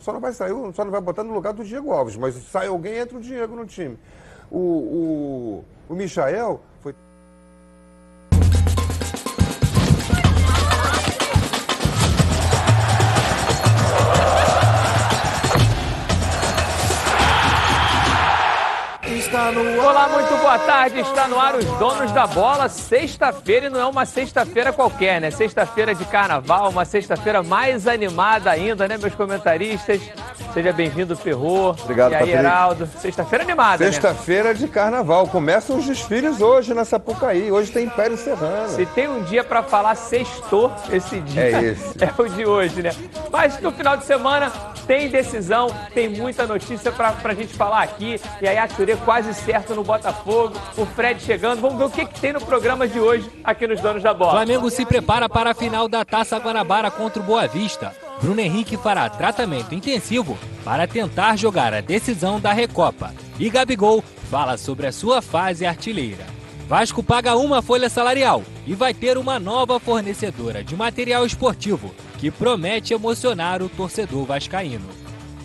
Só não vai sair, só não vai botar no lugar do Diego Alves, mas sai alguém entra o Diego no time. O, o, o Michael foi Olá, muito boa tarde. Está no ar os donos da bola. Sexta-feira e não é uma sexta-feira qualquer, né? Sexta-feira de carnaval, uma sexta-feira mais animada ainda, né, meus comentaristas? Seja bem-vindo, Ferro. Obrigado, E aí. Heraldo. Sexta-feira animada, né? Sexta-feira de carnaval. Começam os desfiles hoje na Sapucaí. Hoje tem Império Serrano. Se tem um dia pra falar sextou, esse dia É esse. é o de hoje, né? Mas no final de semana tem decisão, tem muita notícia pra, pra gente falar aqui. E aí a Ture quase certo no Botafogo, o Fred chegando. Vamos ver o que, que tem no programa de hoje aqui nos Donos da Bola. Flamengo se prepara para a final da Taça Guanabara contra o Boa Vista. Bruno Henrique fará tratamento intensivo para tentar jogar a decisão da Recopa. E Gabigol fala sobre a sua fase artilheira. Vasco paga uma folha salarial e vai ter uma nova fornecedora de material esportivo que promete emocionar o torcedor vascaíno.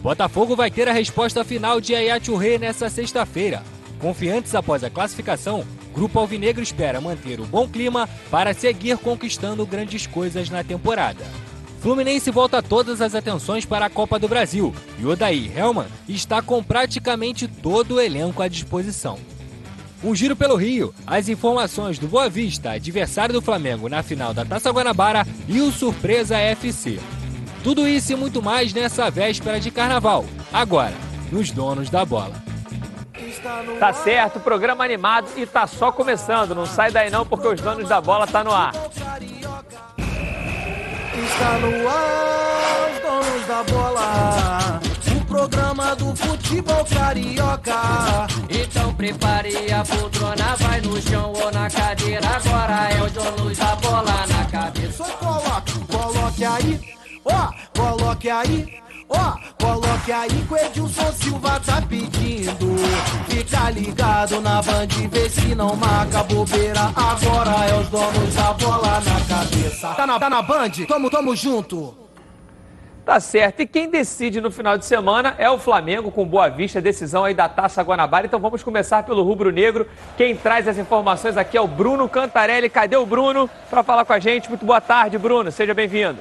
Botafogo vai ter a resposta final de Yaya Touré nesta sexta-feira. Confiantes após a classificação, Grupo Alvinegro espera manter o bom clima para seguir conquistando grandes coisas na temporada. Fluminense volta todas as atenções para a Copa do Brasil e Odair Helman está com praticamente todo o elenco à disposição. Um giro pelo Rio, as informações do Boa Vista, adversário do Flamengo na final da Taça Guanabara e o Surpresa FC. Tudo isso e muito mais nessa véspera de carnaval. Agora, nos donos da bola. Tá certo, programa animado e tá só começando. Não sai daí não, porque os donos da bola tá no ar. Está no ar, os donos da bola. Programa do futebol carioca. Então prepare a poltrona, vai no chão ou na cadeira. Agora é o dono da bola na cabeça. Só coloque, coloque aí, ó, coloque aí. Ó, coloque aí que o Edilson Silva tá pedindo. Fica ligado na band, vê se não marca bobeira. Agora é os donos da bola na cabeça. Tá na, tá na band? Tamo, tamo junto. Tá certo. E quem decide no final de semana é o Flamengo, com Boa Vista, decisão aí da Taça Guanabara. Então vamos começar pelo Rubro Negro. Quem traz as informações aqui é o Bruno Cantarelli. Cadê o Bruno para falar com a gente? Muito boa tarde, Bruno. Seja bem-vindo.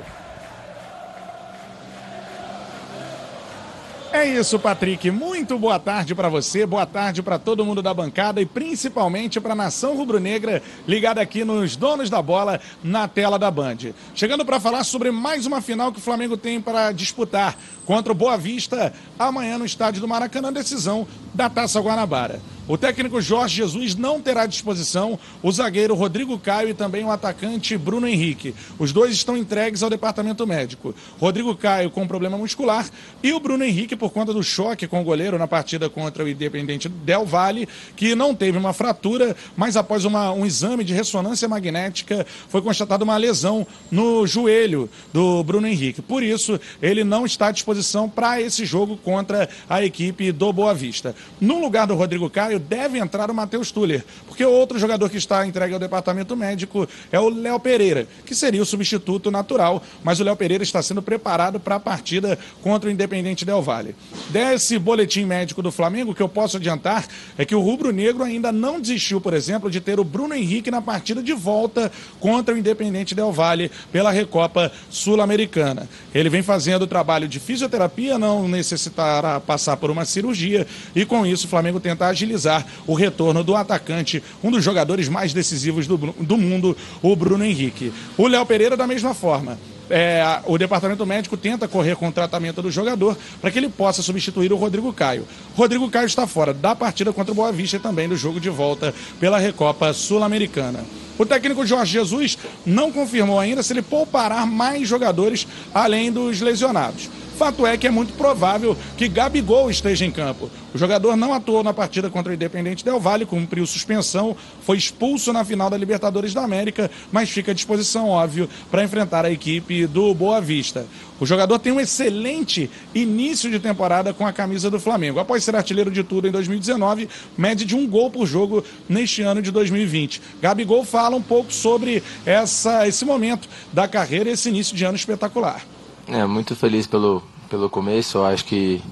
É isso, Patrick. Muito boa tarde para você, boa tarde para todo mundo da bancada e principalmente para a nação rubro-negra ligada aqui nos donos da bola na tela da Band. Chegando para falar sobre mais uma final que o Flamengo tem para disputar contra o Boa Vista amanhã no estádio do Maracanã, decisão da Taça Guanabara. O técnico Jorge Jesus não terá à disposição o zagueiro Rodrigo Caio e também o atacante Bruno Henrique. Os dois estão entregues ao departamento médico. Rodrigo Caio com problema muscular e o Bruno Henrique por conta do choque com o goleiro na partida contra o Independente Del Valle, que não teve uma fratura, mas após uma- um exame de ressonância magnética foi constatada uma lesão no joelho do Bruno Henrique. Por isso, ele não está à disposição para esse jogo contra a equipe do Boa Vista. No lugar do Rodrigo Caio, deve entrar o Matheus Tuller, porque o outro jogador que está entregue ao departamento médico é o Léo Pereira, que seria o substituto natural, mas o Léo Pereira está sendo preparado para a partida contra o Independente Del Valle. Desse boletim médico do Flamengo, o que eu posso adiantar é que o Rubro Negro ainda não desistiu, por exemplo, de ter o Bruno Henrique na partida de volta contra o Independente Del Valle pela Recopa Sul-Americana. Ele vem fazendo trabalho de fisioterapia, não necessitará passar por uma cirurgia, e com isso o Flamengo tenta agilizar o retorno do atacante, um dos jogadores mais decisivos do, do mundo, o Bruno Henrique. O Léo Pereira, da mesma forma. É, o departamento médico tenta correr com o tratamento do jogador para que ele possa substituir o Rodrigo Caio. Rodrigo Caio está fora da partida contra o Boa Vista e também do jogo de volta pela Recopa Sul-Americana. O técnico Jorge Jesus não confirmou ainda se ele poupará mais jogadores além dos lesionados. Fato é que é muito provável que Gabigol esteja em campo. O jogador não atuou na partida contra o Independente Del Valle, cumpriu suspensão, foi expulso na final da Libertadores da América, mas fica à disposição, óbvio, para enfrentar a equipe do Boa Vista. O jogador tem um excelente início de temporada com a camisa do Flamengo. Após ser artilheiro de tudo em 2019, média de um gol por jogo neste ano de 2020. Gabigol fala um pouco sobre essa, esse momento da carreira esse início de ano espetacular. É, muito feliz pelo, pelo começo. Eu acho que,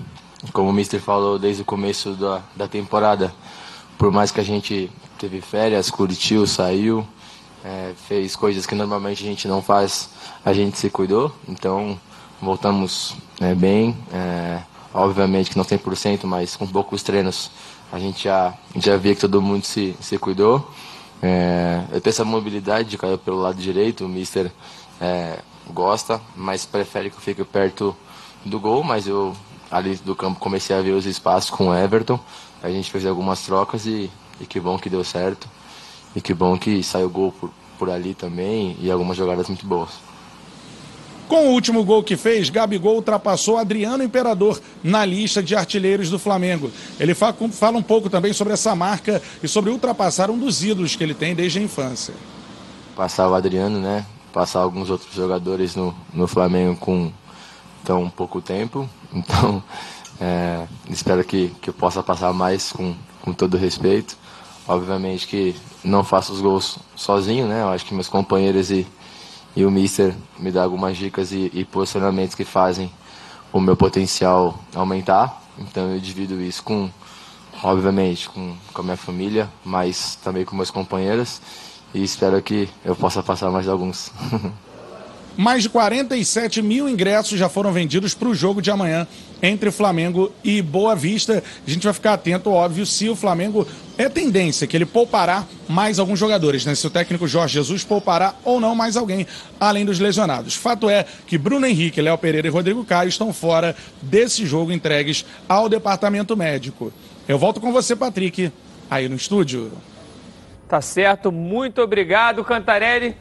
como o Mister falou desde o começo da, da temporada, por mais que a gente teve férias, curtiu, saiu, é, fez coisas que normalmente a gente não faz, a gente se cuidou. Então, voltamos é, bem. É, obviamente que não 100%, mas com poucos treinos a gente já, já via que todo mundo se, se cuidou. É, eu tenho essa mobilidade de cair pelo lado direito, o Mister é, gosta, mas prefere que eu fique perto do gol, mas eu ali do campo comecei a ver os espaços com o Everton, a gente fez algumas trocas e, e que bom que deu certo, e que bom que saiu gol por, por ali também e algumas jogadas muito boas. Com o último gol que fez, Gabigol ultrapassou Adriano Imperador na lista de artilheiros do Flamengo. Ele fala um pouco também sobre essa marca e sobre ultrapassar um dos ídolos que ele tem desde a infância. Passar o Adriano, né? Passar alguns outros jogadores no, no Flamengo com tão pouco tempo. Então, é, espero que, que eu possa passar mais com, com todo respeito. Obviamente que não faço os gols sozinho, né? Eu acho que meus companheiros e e o Mister me dá algumas dicas e, e posicionamentos que fazem o meu potencial aumentar. Então eu divido isso com, obviamente, com, com a minha família, mas também com meus companheiros e espero que eu possa passar mais alguns. Mais de 47 mil ingressos já foram vendidos para o jogo de amanhã entre Flamengo e Boa Vista. A gente vai ficar atento, óbvio, se o Flamengo é tendência que ele poupará mais alguns jogadores, né? Se o técnico Jorge Jesus poupará ou não mais alguém, além dos lesionados. Fato é que Bruno Henrique, Léo Pereira e Rodrigo Caio estão fora desse jogo entregues ao departamento médico. Eu volto com você, Patrick, aí no estúdio. Tá certo, muito obrigado, Cantarelli.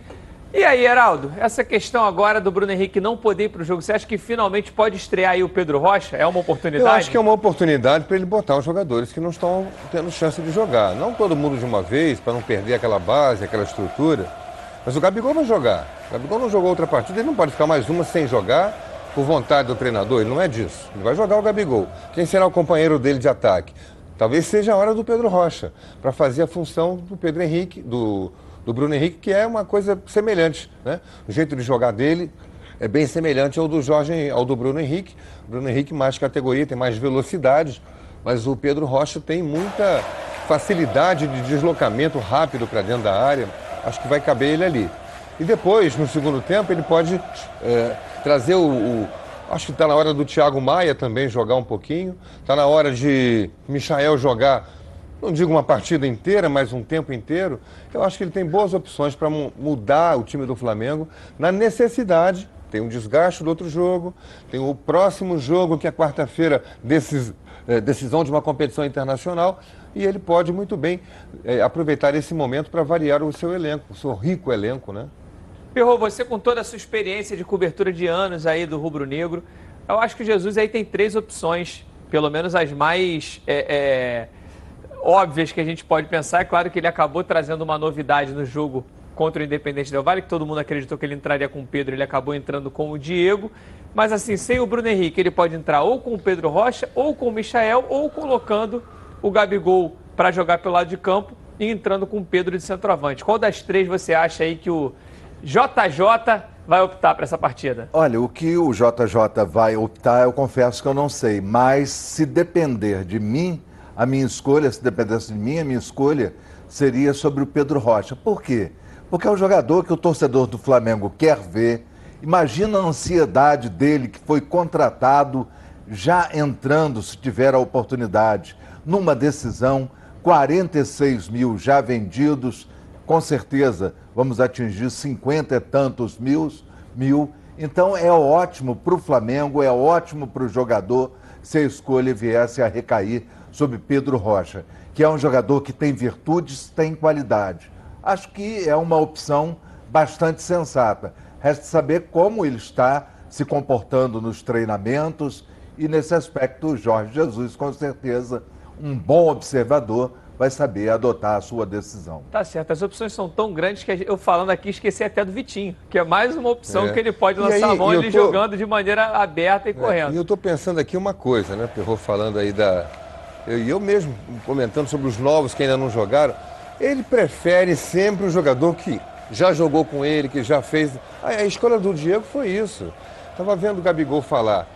E aí, Heraldo, essa questão agora do Bruno Henrique não poder ir para o jogo, você acha que finalmente pode estrear aí o Pedro Rocha? É uma oportunidade? Eu acho que é uma oportunidade para ele botar os jogadores que não estão tendo chance de jogar. Não todo mundo de uma vez, para não perder aquela base, aquela estrutura. Mas o Gabigol vai jogar. O Gabigol não jogou outra partida, ele não pode ficar mais uma sem jogar por vontade do treinador. Ele não é disso. Ele vai jogar o Gabigol. Quem será o companheiro dele de ataque? Talvez seja a hora do Pedro Rocha, para fazer a função do Pedro Henrique, do do Bruno Henrique, que é uma coisa semelhante. Né? O jeito de jogar dele é bem semelhante ao do Jorge, ao do Bruno Henrique. O Bruno Henrique mais categoria, tem mais velocidade, mas o Pedro Rocha tem muita facilidade de deslocamento rápido para dentro da área. Acho que vai caber ele ali. E depois, no segundo tempo, ele pode é, trazer o, o Acho que está na hora do Thiago Maia também jogar um pouquinho. Está na hora de Michael jogar não digo uma partida inteira, mas um tempo inteiro, eu acho que ele tem boas opções para mudar o time do Flamengo na necessidade. Tem um desgaste do outro jogo, tem o próximo jogo, que é quarta-feira, é, decisão de uma competição internacional, e ele pode muito bem é, aproveitar esse momento para variar o seu elenco, o seu rico elenco, né? Perro, você com toda a sua experiência de cobertura de anos aí do Rubro Negro, eu acho que o Jesus aí tem três opções, pelo menos as mais é, é óbvias que a gente pode pensar. É claro que ele acabou trazendo uma novidade no jogo contra o Independente Del Vale, que todo mundo acreditou que ele entraria com o Pedro, ele acabou entrando com o Diego. Mas assim, sem o Bruno Henrique, ele pode entrar ou com o Pedro Rocha, ou com o Michael, ou colocando o Gabigol para jogar pelo lado de campo e entrando com o Pedro de centroavante. Qual das três você acha aí que o JJ vai optar para essa partida? Olha, o que o JJ vai optar, eu confesso que eu não sei, mas se depender de mim, a minha escolha, se dependesse de mim, a minha escolha seria sobre o Pedro Rocha. Por quê? Porque é um jogador que o torcedor do Flamengo quer ver. Imagina a ansiedade dele, que foi contratado já entrando, se tiver a oportunidade, numa decisão. 46 mil já vendidos, com certeza vamos atingir 50 e tantos mil. mil. Então é ótimo para o Flamengo, é ótimo para o jogador se a escolha viesse a recair sobre Pedro Rocha, que é um jogador que tem virtudes, tem qualidade. Acho que é uma opção bastante sensata. Resta saber como ele está se comportando nos treinamentos e nesse aspecto o Jorge Jesus, com certeza, um bom observador, vai saber adotar a sua decisão. Tá certo, as opções são tão grandes que eu falando aqui esqueci até do Vitinho, que é mais uma opção é. que ele pode lançar aí, a mão ele tô... jogando de maneira aberta e é. correndo. E eu estou pensando aqui uma coisa, né, Perro, falando aí da, e eu, eu mesmo comentando sobre os novos que ainda não jogaram, ele prefere sempre um jogador que já jogou com ele, que já fez. A, a escolha do Diego foi isso. Estava vendo o Gabigol falar.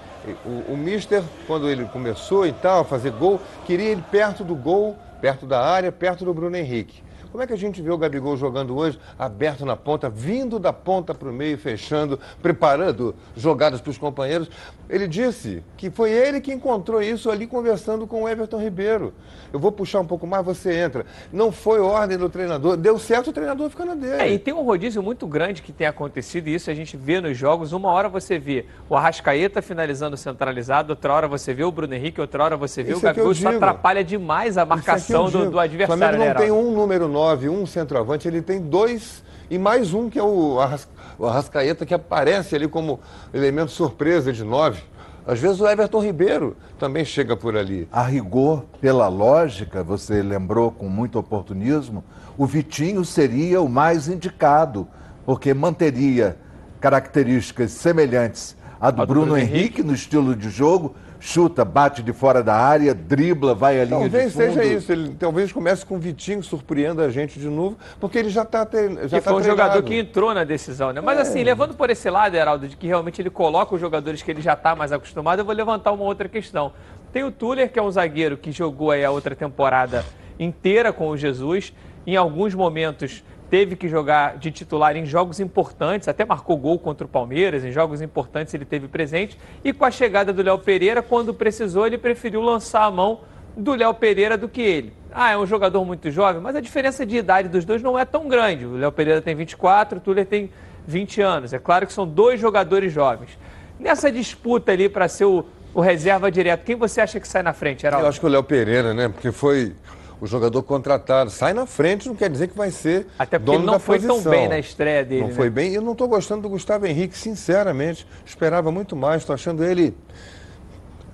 O, o Mister, quando ele começou e tal, a fazer gol, queria ele perto do gol, perto da área, perto do Bruno Henrique. Como é que a gente vê o Gabigol jogando hoje, aberto na ponta, vindo da ponta para o meio, fechando, preparando jogadas para os companheiros? Ele disse que foi ele que encontrou isso ali conversando com o Everton Ribeiro. Eu vou puxar um pouco mais, você entra. Não foi ordem do treinador. Deu certo, o treinador fica na dele. É, e tem um rodízio muito grande que tem acontecido, e isso a gente vê nos jogos. Uma hora você vê o Arrascaeta finalizando centralizado, outra hora você vê o Bruno Henrique, outra hora você vê Isso o é Gabigol. Isso digo. atrapalha demais a marcação Isso é do, do adversário. O Flamengo né, não tem Heraldo? um número 9, um centroavante, ele tem dois e mais um que é o, Arras, o Arrascaeta, que aparece ali como elemento surpresa de 9. Às vezes o Everton Ribeiro também chega por ali. A rigor, pela lógica, você lembrou com muito oportunismo, o Vitinho seria o mais indicado, porque manteria características semelhantes à do A do Bruno, Bruno Henrique, Henrique. no estilo de jogo, chuta, bate de fora da área, dribla, vai à linha Talvez de fundo. seja isso. Ele talvez comece com o Vitinho, surpreenda a gente de novo, porque ele já está já que tá foi um jogador que entrou na decisão, né? Mas assim, levando por esse lado, Heraldo, de que realmente ele coloca os jogadores que ele já está mais acostumado, eu vou levantar uma outra questão. Tem o Tuller, que é um zagueiro que jogou aí a outra temporada inteira com o Jesus. Em alguns momentos teve que jogar de titular em jogos importantes, até marcou gol contra o Palmeiras, em jogos importantes ele teve presente. E com a chegada do Léo Pereira, quando precisou, ele preferiu lançar a mão do Léo Pereira do que ele. Ah, é um jogador muito jovem, mas a diferença de idade dos dois não é tão grande. O Léo Pereira tem 24, o Tuller tem 20 anos. É claro que são dois jogadores jovens. Nessa disputa ali para ser o, o reserva direto, quem você acha que sai na frente, Heraldo? Eu acho que o Léo Pereira, né? Porque foi o jogador contratado. Sai na frente, não quer dizer que vai ser Até porque dono ele não foi tão posição. bem na estreia dele, Não né? foi bem. Eu não estou gostando do Gustavo Henrique, sinceramente. Esperava muito mais. Estou achando ele...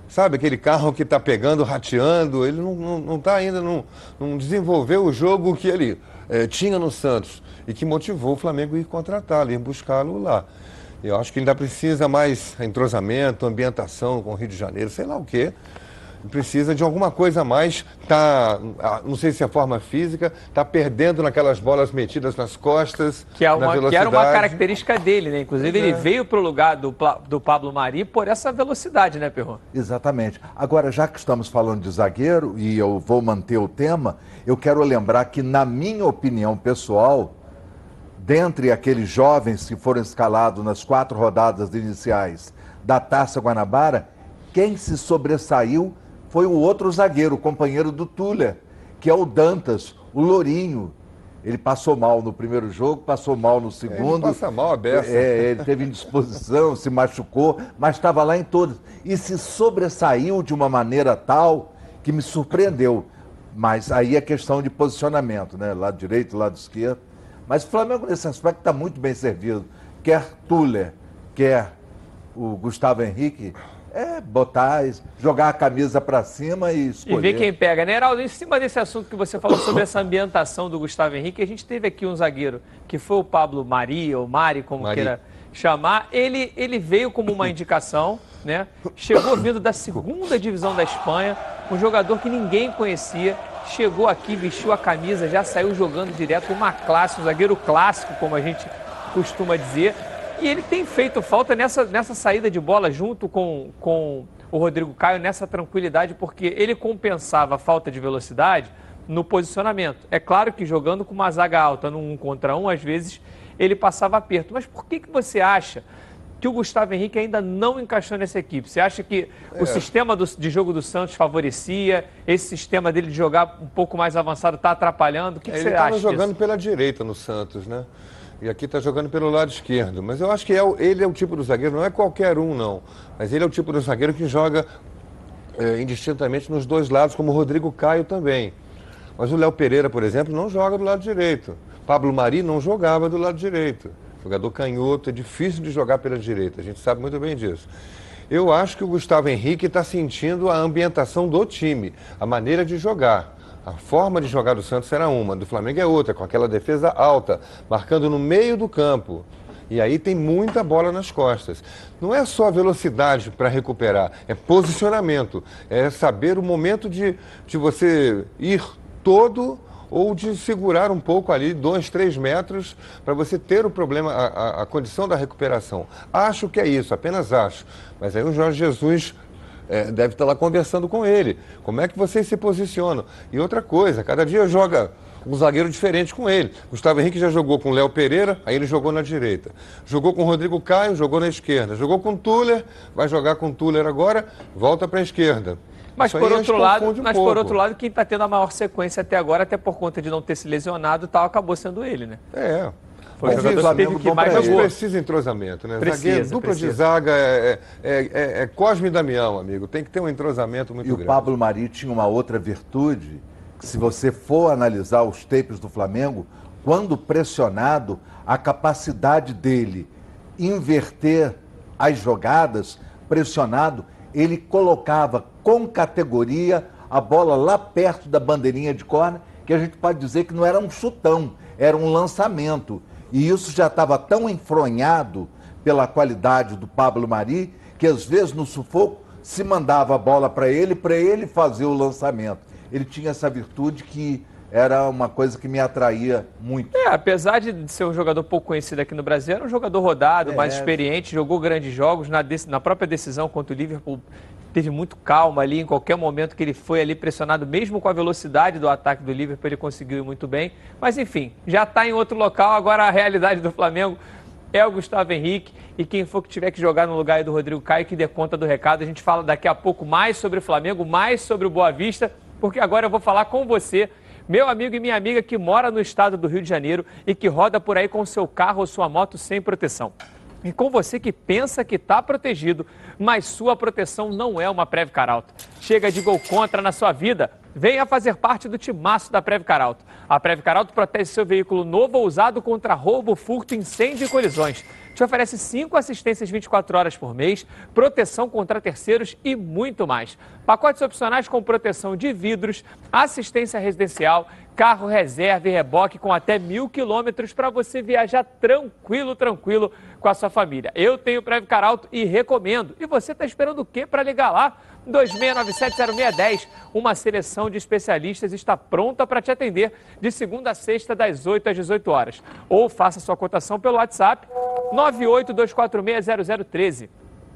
Sabe, aquele carro que está pegando, rateando. Ele não está não, não tá ainda, não, não desenvolveu o jogo que ele eh, tinha no Santos. E que motivou o Flamengo a ir contratá-lo, ir buscá-lo lá. Eu acho que ainda precisa mais entrosamento, ambientação com o Rio de Janeiro, sei lá o quê precisa de alguma coisa a mais, tá, ah, não sei se é a forma física, está perdendo naquelas bolas metidas nas costas, Que, é na uma, que velocidade. era uma característica dele, né? Inclusive, Pois ele é. veio para o lugar do, do Pablo Mari por essa velocidade, né, Perron? Exatamente. Agora, já que estamos falando de zagueiro, e eu vou manter o tema, eu quero lembrar que, na minha opinião pessoal, dentre aqueles jovens que foram escalados nas quatro rodadas iniciais da Taça Guanabara, quem se sobressaiu foi o outro zagueiro, o companheiro do Tuller, que é o Dantas, o Lourinho. Ele passou mal no primeiro jogo, passou mal no segundo. passa mal a beça. É, ele teve indisposição, se machucou, mas estava lá em todos. E se sobressaiu de uma maneira tal que me surpreendeu. Mas aí é questão de posicionamento, né? Lado direito, lado esquerdo. Mas o Flamengo, nesse aspecto, está muito bem servido. Quer Tuller, quer o Gustavo Henrique, é botar, jogar a camisa para cima e E escolher. ver quem pega, né, Heraldo? Em cima desse assunto que você falou sobre essa ambientação do Gustavo Henrique, a gente teve aqui um zagueiro que foi o Pablo Mari, ou Mari, como Mari. queira chamar. Ele, ele veio como uma indicação, né? Chegou vindo da segunda divisão da Espanha, um jogador que ninguém conhecia. Chegou aqui, vestiu a camisa, já saiu jogando direto, uma classe, um zagueiro clássico, como a gente costuma dizer. E ele tem feito falta nessa, nessa saída de bola junto com, com o Rodrigo Caio, nessa tranquilidade, porque ele compensava a falta de velocidade no posicionamento. É claro que jogando com uma zaga alta no um contra um, às vezes ele passava aperto. Mas por que, que você acha que o Gustavo Henrique ainda não encaixou nessa equipe? Você acha que o sistema do- de jogo do Santos favorecia? Esse sistema dele de jogar um pouco mais avançado está atrapalhando? O que, que Ele você estava acha? jogando disso? pela direita no Santos, né? E aqui está jogando pelo lado esquerdo. Mas eu acho que é ele é o tipo do zagueiro, não é qualquer um, não. Mas ele é o tipo do zagueiro que joga é, indistintamente nos dois lados, como o Rodrigo Caio também. Mas o Léo Pereira, por exemplo, não joga do lado direito. Pablo Mari não jogava do lado direito. Jogador canhoto, é difícil de jogar pela direita, a gente sabe muito bem disso. Eu acho que o Gustavo Henrique está sentindo a ambientação do time, a maneira de jogar. A forma de jogar do Santos era uma, do Flamengo é outra, com aquela defesa alta, marcando no meio do campo. E aí tem muita bola nas costas. Não é só velocidade para recuperar, é posicionamento. É saber o momento de, de você ir todo ou de segurar um pouco ali, dois, três metros, para você ter o problema, a, a, a condição da recuperação. Acho que é isso, apenas acho. Mas aí o Jorge Jesus é, deve estar lá conversando com ele. Como é que vocês se posicionam? E outra coisa, cada dia joga um zagueiro diferente com ele. Gustavo Henrique já jogou com Léo Pereira, aí ele jogou na direita. Jogou com Rodrigo Caio, jogou na esquerda. Jogou com Tuller, vai jogar com Tuller agora, volta para a esquerda. Mas Isso por outro lado, um mas por outro lado, quem está tendo a maior sequência até agora, até por conta de não ter se lesionado, e tal, acabou sendo ele, né? É. Foi o Mas jogador que que mais jogou. precisa entrosamento, né? Precisa, Zagueiro, dupla precisa. de zaga é, é, é, é Cosme e Damião, amigo. Tem que ter um entrosamento muito E o grande. Pablo Mari tinha uma outra virtude, que se você for analisar os tapes do Flamengo, quando pressionado, a capacidade dele inverter as jogadas, pressionado, ele colocava com categoria a bola lá perto da bandeirinha de corner, que a gente pode dizer que não era um chutão, era um lançamento. E isso já estava tão enfronhado pela qualidade do Pablo Mari, que às vezes no sufoco se mandava a bola para ele, para ele fazer o lançamento. Ele tinha essa virtude que era uma coisa que me atraía muito. É, apesar de ser um jogador pouco conhecido aqui no Brasil, era um jogador rodado, É. mais experiente, jogou grandes jogos. Na, na própria decisão contra o Liverpool, teve muito calma ali. Em qualquer momento que ele foi ali pressionado, mesmo com a velocidade do ataque do Liverpool, ele conseguiu ir muito bem. Mas enfim, já está em outro local. Agora a realidade do Flamengo é o Gustavo Henrique. E quem for que tiver que jogar no lugar do Rodrigo Caio, que dê conta do recado. A gente fala daqui a pouco mais sobre o Flamengo, mais sobre o Boa Vista, porque agora eu vou falar com você meu amigo e minha amiga que mora no estado do Rio de Janeiro e que roda por aí com seu carro ou sua moto sem proteção. E com você que pensa que está protegido, mas sua proteção não é uma Preve Caralto. Chega de gol contra na sua vida. Venha fazer parte do timaço da Preve Caralto. A Preve Caralto protege seu veículo novo ou usado contra roubo, furto, incêndio e colisões. Te oferece cinco assistências 24 horas por mês, proteção contra terceiros e muito mais. Pacotes opcionais com proteção de vidros, assistência residencial, carro reserva e reboque com até mil quilômetros para você viajar tranquilo, tranquilo com a sua família. Eu tenho Preve Caralto e recomendo. E você está esperando o quê para ligar lá? 26970610. Uma seleção de especialistas está pronta para te atender de segunda a sexta, das 8 às 18 horas. Ou faça sua cotação pelo WhatsApp 982460013.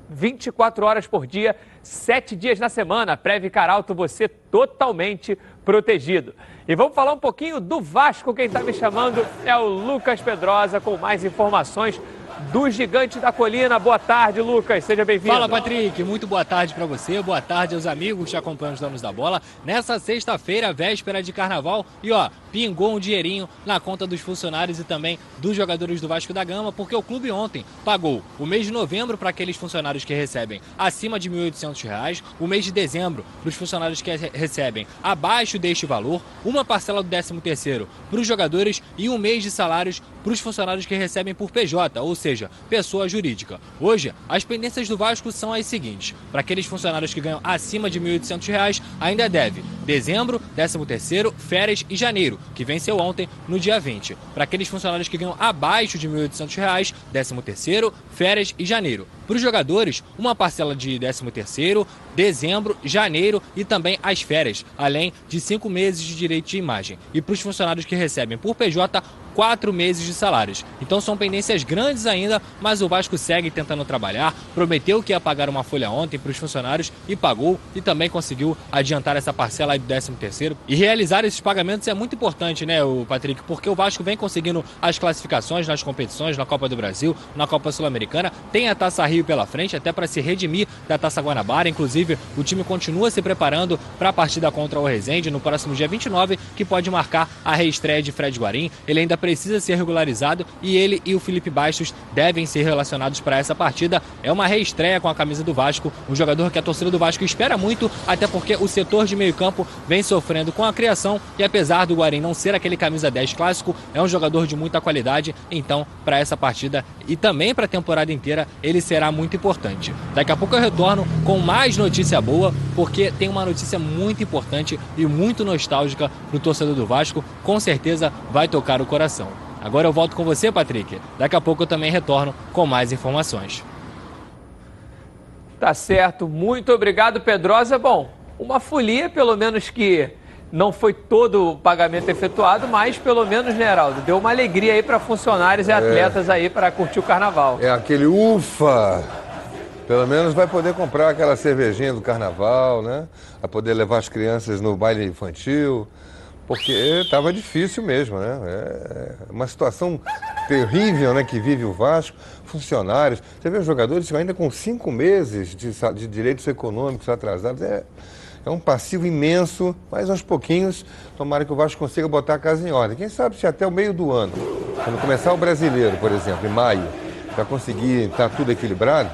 24 horas por dia, 7 dias na semana. Preve Caralto, você totalmente protegido. E vamos falar um pouquinho do Vasco. Quem está me chamando é o Lucas Pedrosa com mais informações do Gigante da Colina. Boa tarde, Lucas. Seja bem-vindo. Fala, Patrick. Muito boa tarde para você. Boa tarde aos amigos que acompanham os donos da bola. Nessa sexta-feira, véspera de carnaval. E ó, pingou um dinheirinho na conta dos funcionários e também dos jogadores do Vasco da Gama, porque o clube ontem pagou o mês de novembro para aqueles funcionários que recebem acima de R$ 1.800, o mês de dezembro para os funcionários que re- recebem abaixo deste valor, uma parcela do 13º para os jogadores e um mês de salários para os funcionários que recebem por PJ, ou seja, pessoa jurídica. Hoje, as pendências do Vasco são as seguintes: para aqueles funcionários que ganham acima de R$ 1.800, ainda deve dezembro, 13º, férias e janeiro, que venceu ontem no dia 20. Para aqueles funcionários que ganham abaixo de R$ 1.800, 13º, férias e janeiro. Para os jogadores, uma parcela de 13º, dezembro, janeiro e também as férias, além de cinco meses de direito de imagem. E para os funcionários que recebem por PJ, quatro meses de salários. Então são pendências grandes ainda, mas o Vasco segue tentando trabalhar. Prometeu que ia pagar uma folha ontem para os funcionários e pagou e também conseguiu adiantar essa parcela aí do 13 terceiro. E realizar esses pagamentos é muito importante, né, o Patrick, porque o Vasco vem conseguindo as classificações nas competições, na Copa do Brasil, na Copa Sul-Americana, tem a Taça Rio pela frente, até para se redimir da Taça Guanabara. Inclusive, o time continua se preparando para a partida contra o Resende no próximo dia 29, que pode marcar a reestreia de Fred Guarim. Ele ainda precisa ser regularizado e ele e o Felipe Bastos devem ser relacionados para essa partida. É uma reestreia com a camisa do Vasco, um jogador que a torcida do Vasco espera muito, até porque o setor de meio-campo vem sofrendo com a criação e apesar do Guarim não ser aquele camisa 10 clássico, é um jogador de muita qualidade, então para essa partida e também para a temporada inteira ele será muito importante. Daqui a pouco eu retorno com mais notícia boa, porque tem uma notícia muito importante e muito nostálgica para o torcedor do Vasco, com certeza vai tocar o coração. Agora eu volto com você, Patrick. Daqui a pouco eu também retorno com mais informações. Tá certo, muito obrigado, Pedrosa. Bom, uma folia, pelo menos que Não foi todo o pagamento efetuado, mas pelo menos, né, Heraldo, deu uma alegria aí para funcionários e atletas aí para curtir o carnaval. É aquele ufa! Pelo menos vai poder comprar aquela cervejinha do carnaval, né? Vai poder levar as crianças no baile infantil, porque estava difícil mesmo, né? É uma situação terrível, né, que vive o Vasco, funcionários. Você vê os jogadores ainda com cinco meses de, de direitos econômicos atrasados. É, é um passivo imenso, mas aos pouquinhos, tomara que o Vasco consiga botar a casa em ordem. Quem sabe se até o meio do ano, quando começar o brasileiro, por exemplo, em maio, para conseguir estar tudo equilibrado,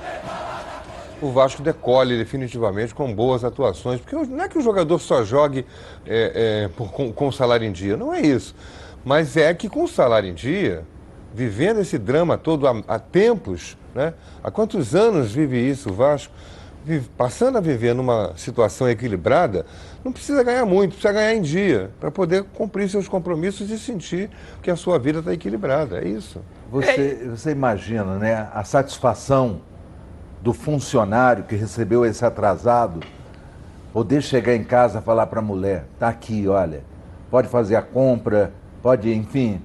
o Vasco decole definitivamente com boas atuações. Porque não é que o jogador só jogue é, é, por, com, com salário em dia, não é isso. Mas é que com o salário em dia, vivendo esse drama todo há, há tempos, né? há quantos anos vive isso o Vasco? Passando a viver numa situação equilibrada, não precisa ganhar muito, precisa ganhar em dia, para poder cumprir seus compromissos e sentir que a sua vida está equilibrada. É isso. Você, você imagina, né, a satisfação do funcionário que recebeu esse atrasado, poder chegar em casa e falar para a mulher, tá aqui, olha, pode fazer a compra, pode, enfim,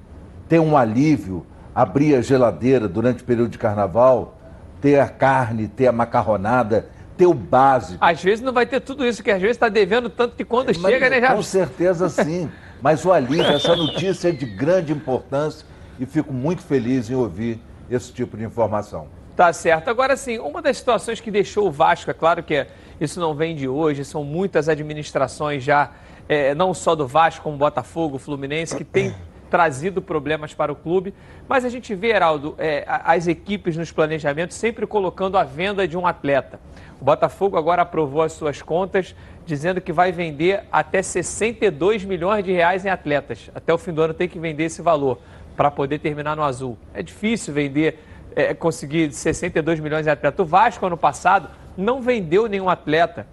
ter um alívio, abrir a geladeira durante o período de carnaval, ter a carne, ter a macarronada, ter o básico. Às vezes não vai ter tudo isso, que às vezes está devendo tanto que quando Mas, chega, né, já... Com certeza sim. Mas o alívio, essa notícia é de grande importância e fico muito feliz em ouvir esse tipo de informação. Tá certo. Agora sim, uma das situações que deixou o Vasco, é claro que isso não vem de hoje, são muitas administrações já, é, não só do Vasco, como Botafogo, Fluminense, que tem trazido problemas para o clube. Mas a gente vê, Heraldo, é, as equipes nos planejamentos sempre colocando a venda de um atleta. O Botafogo agora aprovou as suas contas, dizendo que vai vender até 62 milhões de reais em atletas. Até o fim do ano tem que vender esse valor para poder terminar no azul. É difícil vender é, conseguir 62 milhões de atletas. O Vasco, ano passado, não vendeu nenhum atleta.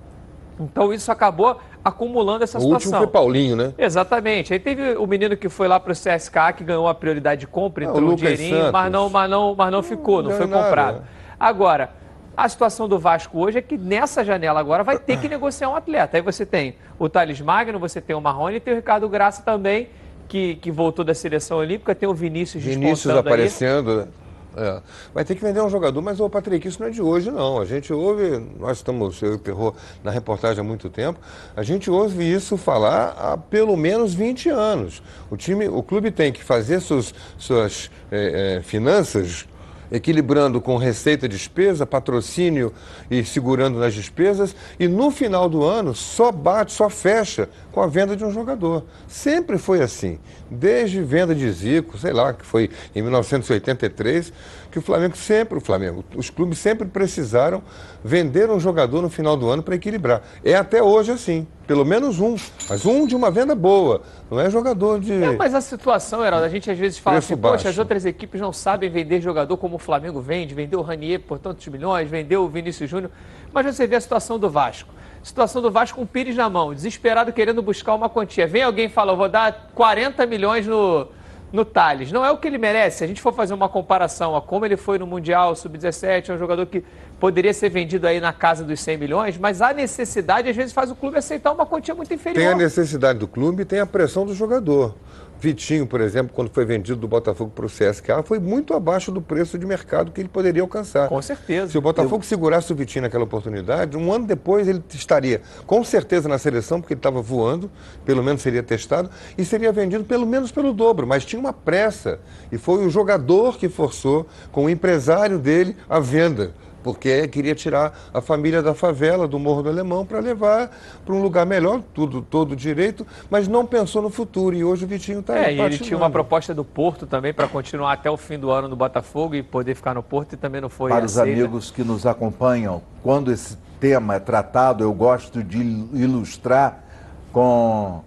Então isso acabou acumulando essa o situação. O último foi Paulinho, né? Exatamente. Aí teve o menino que foi lá para o CSK, que ganhou a prioridade de compra, ah, entrou um dinheirinho, mas não, mas, não, mas não ficou, não, não foi comprado. Nada. Agora, a situação do Vasco hoje é que nessa janela agora vai ter que negociar um atleta. Aí você tem o Thales Magno, você tem o Marrone e tem o Ricardo Graça também, que, que voltou da seleção olímpica, tem o Vinícius Vinícius aparecendo, aí. É. Vai ter que vender um jogador, mas o Patrick, isso não é de hoje, não. A gente ouve, nós estamos, eu perrou na reportagem há muito tempo, a gente ouve isso falar há pelo menos 20 anos. O time, o clube tem que fazer suas, suas é, é, finanças equilibrando com receita, despesa, patrocínio e segurando nas despesas, e no final do ano só bate, só fecha com a venda de um jogador. Sempre foi assim, desde venda de Zico, sei lá, que foi em 1983, que o Flamengo sempre, o Flamengo, os clubes sempre precisaram vender um jogador no final do ano para equilibrar. É até hoje assim, pelo menos um, mas um de uma venda boa, não é jogador de. É, mas a situação, Heraldo, a gente às vezes fala assim, baixo. poxa, as outras equipes não sabem vender jogador como o Flamengo vende, vendeu o Ranier por tantos milhões, vendeu o Vinícius Júnior, mas você vê a situação do Vasco. Situação do Vasco com o Pires na mão, desesperado querendo buscar uma quantia. Vem alguém e fala, eu vou dar 40 milhões no, no Thales. Não é o que ele merece. Se a gente for fazer uma comparação a como ele foi no Mundial Sub-17, é um jogador que poderia ser vendido aí na casa dos 100 milhões, mas a necessidade às vezes faz o clube aceitar uma quantia muito inferior. Tem a necessidade do clube e tem a pressão do jogador. Vitinho, por exemplo, quando foi vendido do Botafogo para o CSKA, foi muito abaixo do preço de mercado que ele poderia alcançar. Com certeza. Se o Botafogo Eu... segurasse o Vitinho naquela oportunidade, um ano depois ele estaria com certeza na seleção, porque ele estava voando, pelo menos seria testado, e seria vendido pelo menos pelo dobro, mas tinha uma pressa. E foi o jogador que forçou, com o empresário dele, a venda porque queria tirar a família da favela, do Morro do Alemão, para levar para um lugar melhor, tudo, todo direito, mas não pensou no futuro. E hoje o Vitinho está é, aí. E ele tinha uma proposta do Porto também para continuar até o fim do ano no Botafogo e poder ficar no Porto e também não foi Para os amigos que nos acompanham, quando esse tema é tratado, eu gosto de ilustrar com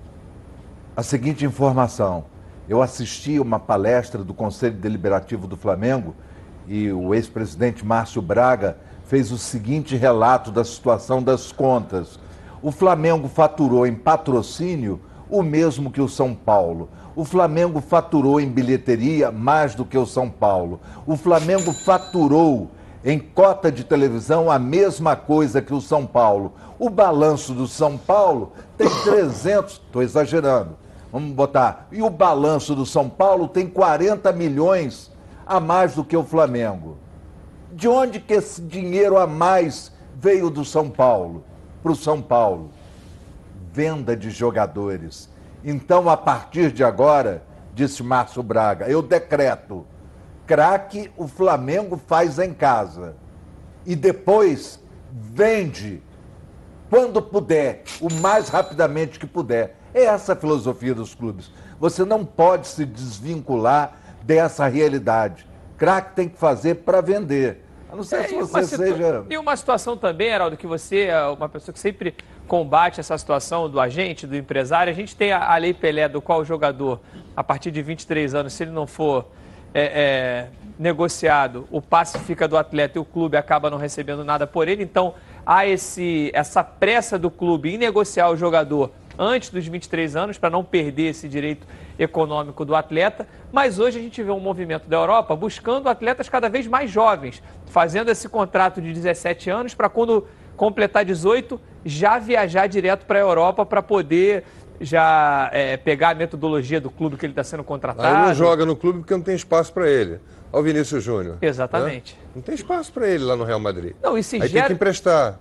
a seguinte informação. Eu assisti uma palestra do Conselho Deliberativo do Flamengo e o ex-presidente Márcio Braga fez o seguinte relato da situação das contas. O Flamengo faturou em patrocínio o mesmo que o São Paulo. O Flamengo faturou em bilheteria mais do que o São Paulo. O Flamengo faturou em cota de televisão a mesma coisa que o São Paulo. O balanço do São Paulo tem 300, estou exagerando, vamos botar, e o balanço do São Paulo tem 40 milhões a mais do que o Flamengo. De onde que esse dinheiro a mais veio do São Paulo? Para o São Paulo. Venda de jogadores. Então, a partir de agora, disse Márcio Braga, eu decreto: craque o Flamengo faz em casa. E depois vende quando puder, o mais rapidamente que puder. É essa a filosofia dos clubes. Você não pode se desvincular dessa realidade. Craque tem que fazer para vender. A não ser É, se você situ- seja. E uma situação também, Heraldo, que você é uma pessoa que sempre combate essa situação do agente, do empresário. A gente tem a, a Lei Pelé, do qual o jogador, a partir de 23 anos, se ele não for é, é, negociado, o passe fica do atleta e o clube acaba não recebendo nada por ele. Então, há esse, essa pressa do clube em negociar o jogador antes dos 23 anos, para não perder esse direito econômico do atleta. Mas hoje a gente vê um movimento da Europa buscando atletas cada vez mais jovens, fazendo esse contrato de 17 anos para quando completar 18 já viajar direto para a Europa para poder já é, pegar a metodologia do clube que ele está sendo contratado. Aí não joga no clube porque não tem espaço para ele. Olha o Vinícius Júnior. Exatamente. né? Não tem espaço para ele lá no Real Madrid. Não, se Aí tem gera- que emprestar.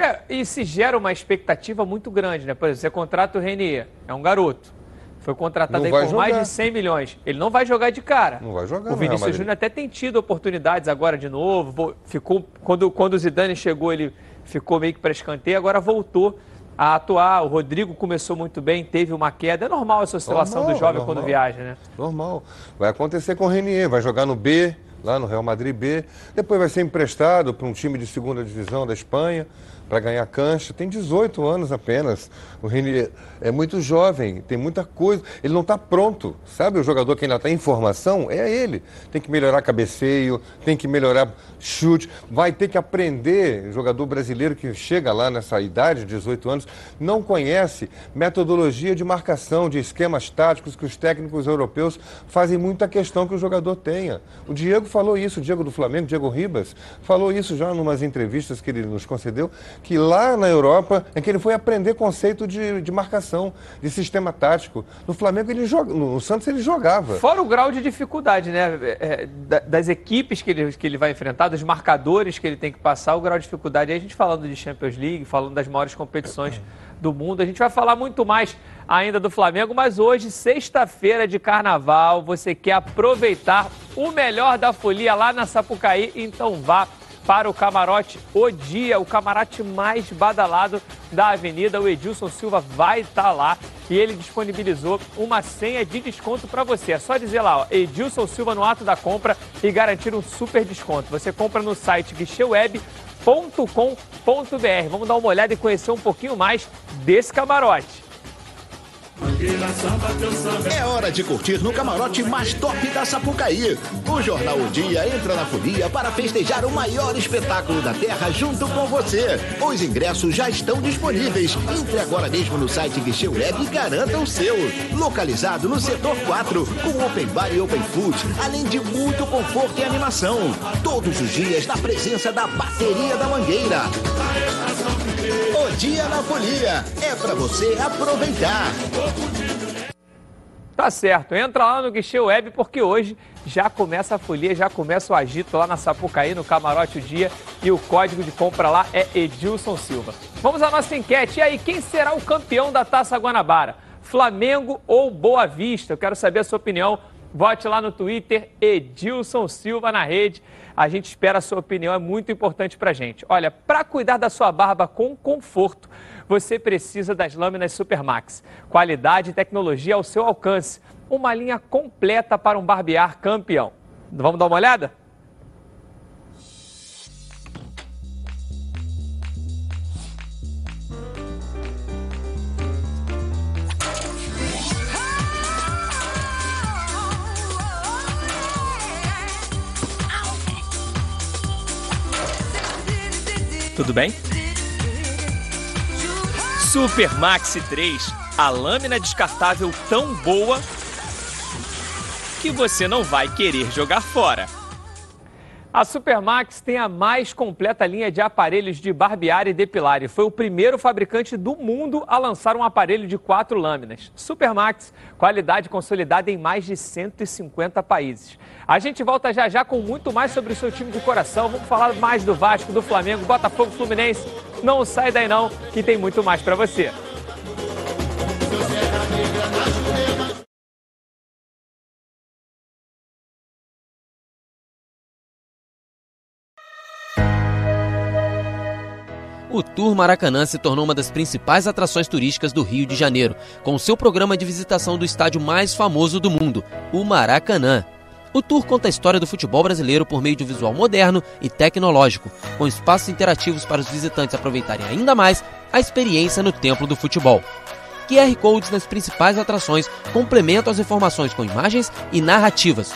É, e se gera uma expectativa muito grande, né? Por exemplo, você contrata o Renier, é um garoto. Foi contratado aí por mais jogar. de 100 milhões. Ele não vai jogar de cara. Não vai jogar O Real Vinícius. Júnior até tem tido oportunidades agora de novo. vo- Ficou, quando, quando o Zidane chegou, ele ficou meio que para escanteio, agora voltou a atuar. O Rodrigo começou muito bem, teve uma queda. É normal essa oscilação Normal, do jovem é quando normal. viaja, né? Normal. Vai acontecer com o Renier, vai jogar no B, lá no Real Madrid B. Depois vai ser emprestado para um time de segunda divisão da Espanha para ganhar cancha. Tem 18 anos apenas. O Renier é muito jovem, tem muita coisa. Ele não está pronto. Sabe o jogador que ainda está em formação? É ele. Tem que melhorar cabeceio, tem que melhorar chute. Vai ter que aprender. O jogador brasileiro que chega lá nessa idade, 18 anos, não conhece metodologia de marcação, de esquemas táticos que os técnicos europeus fazem muita questão que o jogador tenha. O Diego falou isso, o Diego do Flamengo, Diego Ribas, falou isso já em umas entrevistas que ele nos concedeu, que lá na Europa é que ele foi aprender conceito de, de marcação, de sistema tático. No Flamengo ele joga, no Santos ele jogava. Fora o grau de dificuldade, né? é, é, da- das equipes que ele, que ele vai enfrentar, dos marcadores que ele tem que passar, o grau de dificuldade. Aí a gente falando de Champions League, falando das maiores competições do mundo. A gente vai falar muito mais ainda do Flamengo, mas hoje, sexta-feira de carnaval, você quer aproveitar o melhor da folia lá na Sapucaí, então vá para o camarote O Dia, o camarote mais badalado da avenida. O Edilson Silva vai estar lá e ele disponibilizou uma senha de desconto para você. É só dizer lá, ó, Edilson Silva no ato da compra e garantir um super desconto. Você compra no site guicheweb.com.br. Vamos dar uma olhada e conhecer um pouquinho mais desse camarote. É hora de curtir no camarote mais top da Sapucaí. O Jornal O Dia entra na folia para festejar o maior espetáculo da Terra junto com você. Os ingressos já estão disponíveis. Entre agora mesmo no site Guichê Web e garanta o seu. Localizado no setor 4, com open bar e open food, além de muito conforto e animação. Todos os dias na presença da bateria da Mangueira. O Dia na Folia é para você aproveitar. Tá certo, entra lá no Guichê Web porque hoje já começa a folia, já começa o agito lá na Sapucaí, no Camarote o Dia e o código de compra lá é Edilson Silva. Vamos à nossa enquete. E aí, quem será o campeão da Taça Guanabara? Flamengo ou Boa Vista? Eu quero saber a sua opinião. Vote lá no Twitter, Edilson Silva na rede. A gente espera a sua opinião, é muito importante pra gente. Olha, para cuidar da sua barba com conforto, você precisa das lâminas Supermax. Qualidade e tecnologia ao seu alcance. Uma linha completa para um barbear campeão. Vamos dar uma olhada? Tudo bem? Super Maxi 3, a lâmina descartável tão boa que você não vai querer jogar fora. A Supermax tem a mais completa linha de aparelhos de barbear e depilar e foi o primeiro fabricante do mundo a lançar um aparelho de quatro lâminas. Supermax, qualidade consolidada em mais de 150 países. A gente volta já já com muito mais sobre o seu time de coração. Vamos falar mais do Vasco, do Flamengo, Botafogo, Fluminense. Não sai daí não, que tem muito mais para você. O Tour Maracanã se tornou uma das principais atrações turísticas do Rio de Janeiro, com seu programa de visitação do estádio mais famoso do mundo, o Maracanã. O tour conta a história do futebol brasileiro por meio de um visual moderno e tecnológico, com espaços interativos para os visitantes aproveitarem ainda mais a experiência no templo do futebol. QR Codes nas principais atrações complementam as informações com imagens e narrativas,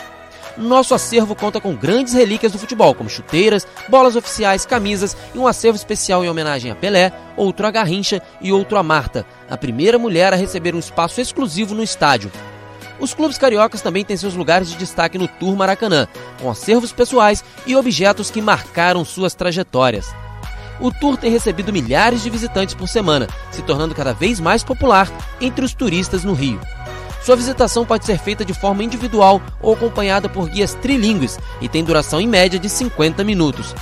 nosso acervo conta com grandes relíquias do futebol, como chuteiras, bolas oficiais, camisas e um acervo especial em homenagem a Pelé, outro a Garrincha e outro a Marta, a primeira mulher a receber um espaço exclusivo no estádio. Os clubes cariocas também têm seus lugares de destaque no Tour Maracanã, com acervos pessoais e objetos que marcaram suas trajetórias. O tour tem recebido milhares de visitantes por semana, se tornando cada vez mais popular entre os turistas no Rio. Sua visitação pode ser feita de forma individual ou acompanhada por guias trilingues e tem duração em média de 50 minutos.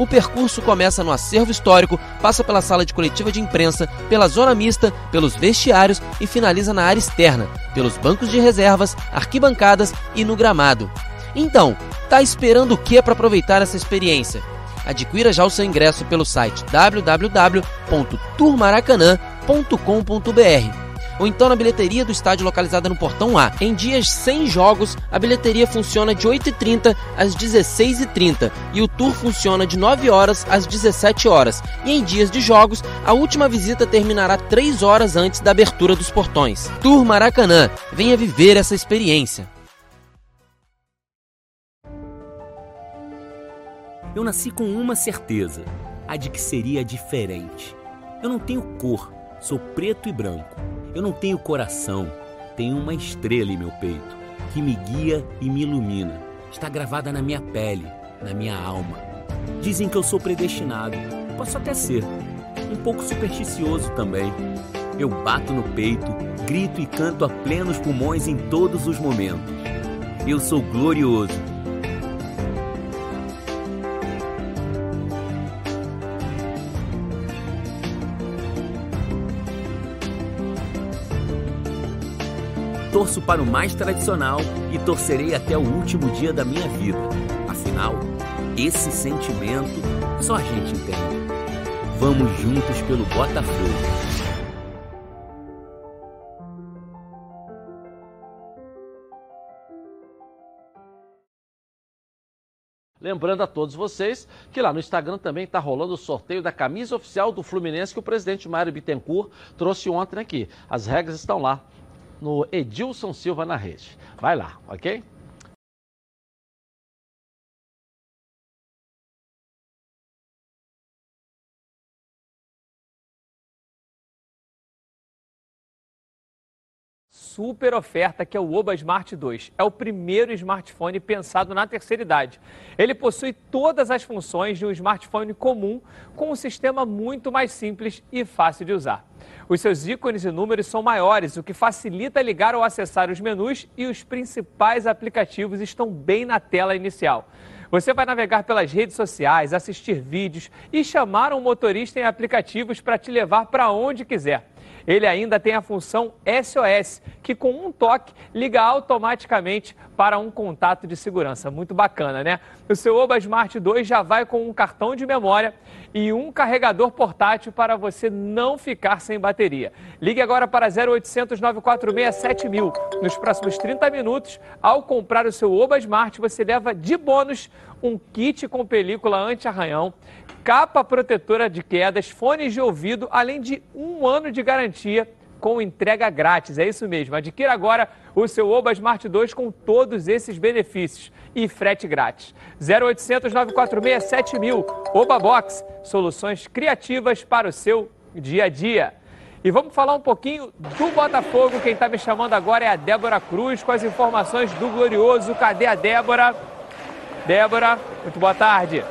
O percurso começa no acervo histórico, passa pela sala de coletiva de imprensa, pela zona mista, pelos vestiários e finaliza na área externa, pelos bancos de reservas, arquibancadas e no gramado. Então, tá esperando o que para aproveitar essa experiência? Adquira já o seu ingresso pelo site www.turmaracanã.com.br ou então na bilheteria do estádio localizada no Portão A. Em dias sem jogos, a bilheteria funciona de 8h30 às 16h30 e o tour funciona de 9 horas às 17 horas. E em dias de jogos, a última visita terminará 3 horas antes da abertura dos portões. Tour Maracanã, venha viver essa experiência. Eu nasci com uma certeza, a de que seria diferente. Eu não tenho cor, sou preto e branco. Eu não tenho coração, tenho uma estrela em meu peito que me guia e me ilumina. Está gravada na minha pele, na minha alma. Dizem que eu sou predestinado. Posso até ser. Um pouco supersticioso também. Eu bato no peito, grito e canto a plenos pulmões em todos os momentos. Eu sou glorioso torço para o mais tradicional e torcerei até o último dia da minha vida. Afinal, esse sentimento só a gente entende. Vamos juntos pelo Botafogo. Lembrando a todos vocês que lá no Instagram também está rolando o sorteio da camisa oficial do Fluminense que o presidente Mário Bittencourt trouxe ontem aqui. As regras estão lá no Edilson Silva na rede. Vai lá, ok? Super oferta que é o Oba Smart 2. É o primeiro smartphone pensado na terceira idade. Ele possui todas as funções de um smartphone comum, com um sistema muito mais simples e fácil de usar. Os seus ícones e números são maiores, o que facilita ligar ou acessar os menus e os principais aplicativos estão bem na tela inicial. Você vai navegar pelas redes sociais, assistir vídeos e chamar um motorista em aplicativos para te levar para onde quiser. Ele ainda tem a função SOS, que com um toque liga automaticamente para um contato de segurança. Muito bacana, né? O seu Oba Smart 2 já vai com um cartão de memória e um carregador portátil para você não ficar sem bateria. Ligue agora para 0800 946 7000. Nos próximos 30 minutos, ao comprar o seu Oba Smart, você leva de bônus um kit com película anti-arranhão, capa protetora de quedas, fones de ouvido, além de um ano de garantia com entrega grátis. É isso mesmo. Adquira agora o seu Oba Smart 2 com todos esses benefícios e frete grátis. 0800 946 7000. Oba Box, soluções criativas para o seu dia a dia. E vamos falar um pouquinho do Botafogo. Quem está me chamando agora é a Débora Cruz com as informações do Glorioso. Cadê a Débora? Débora, muito boa tarde.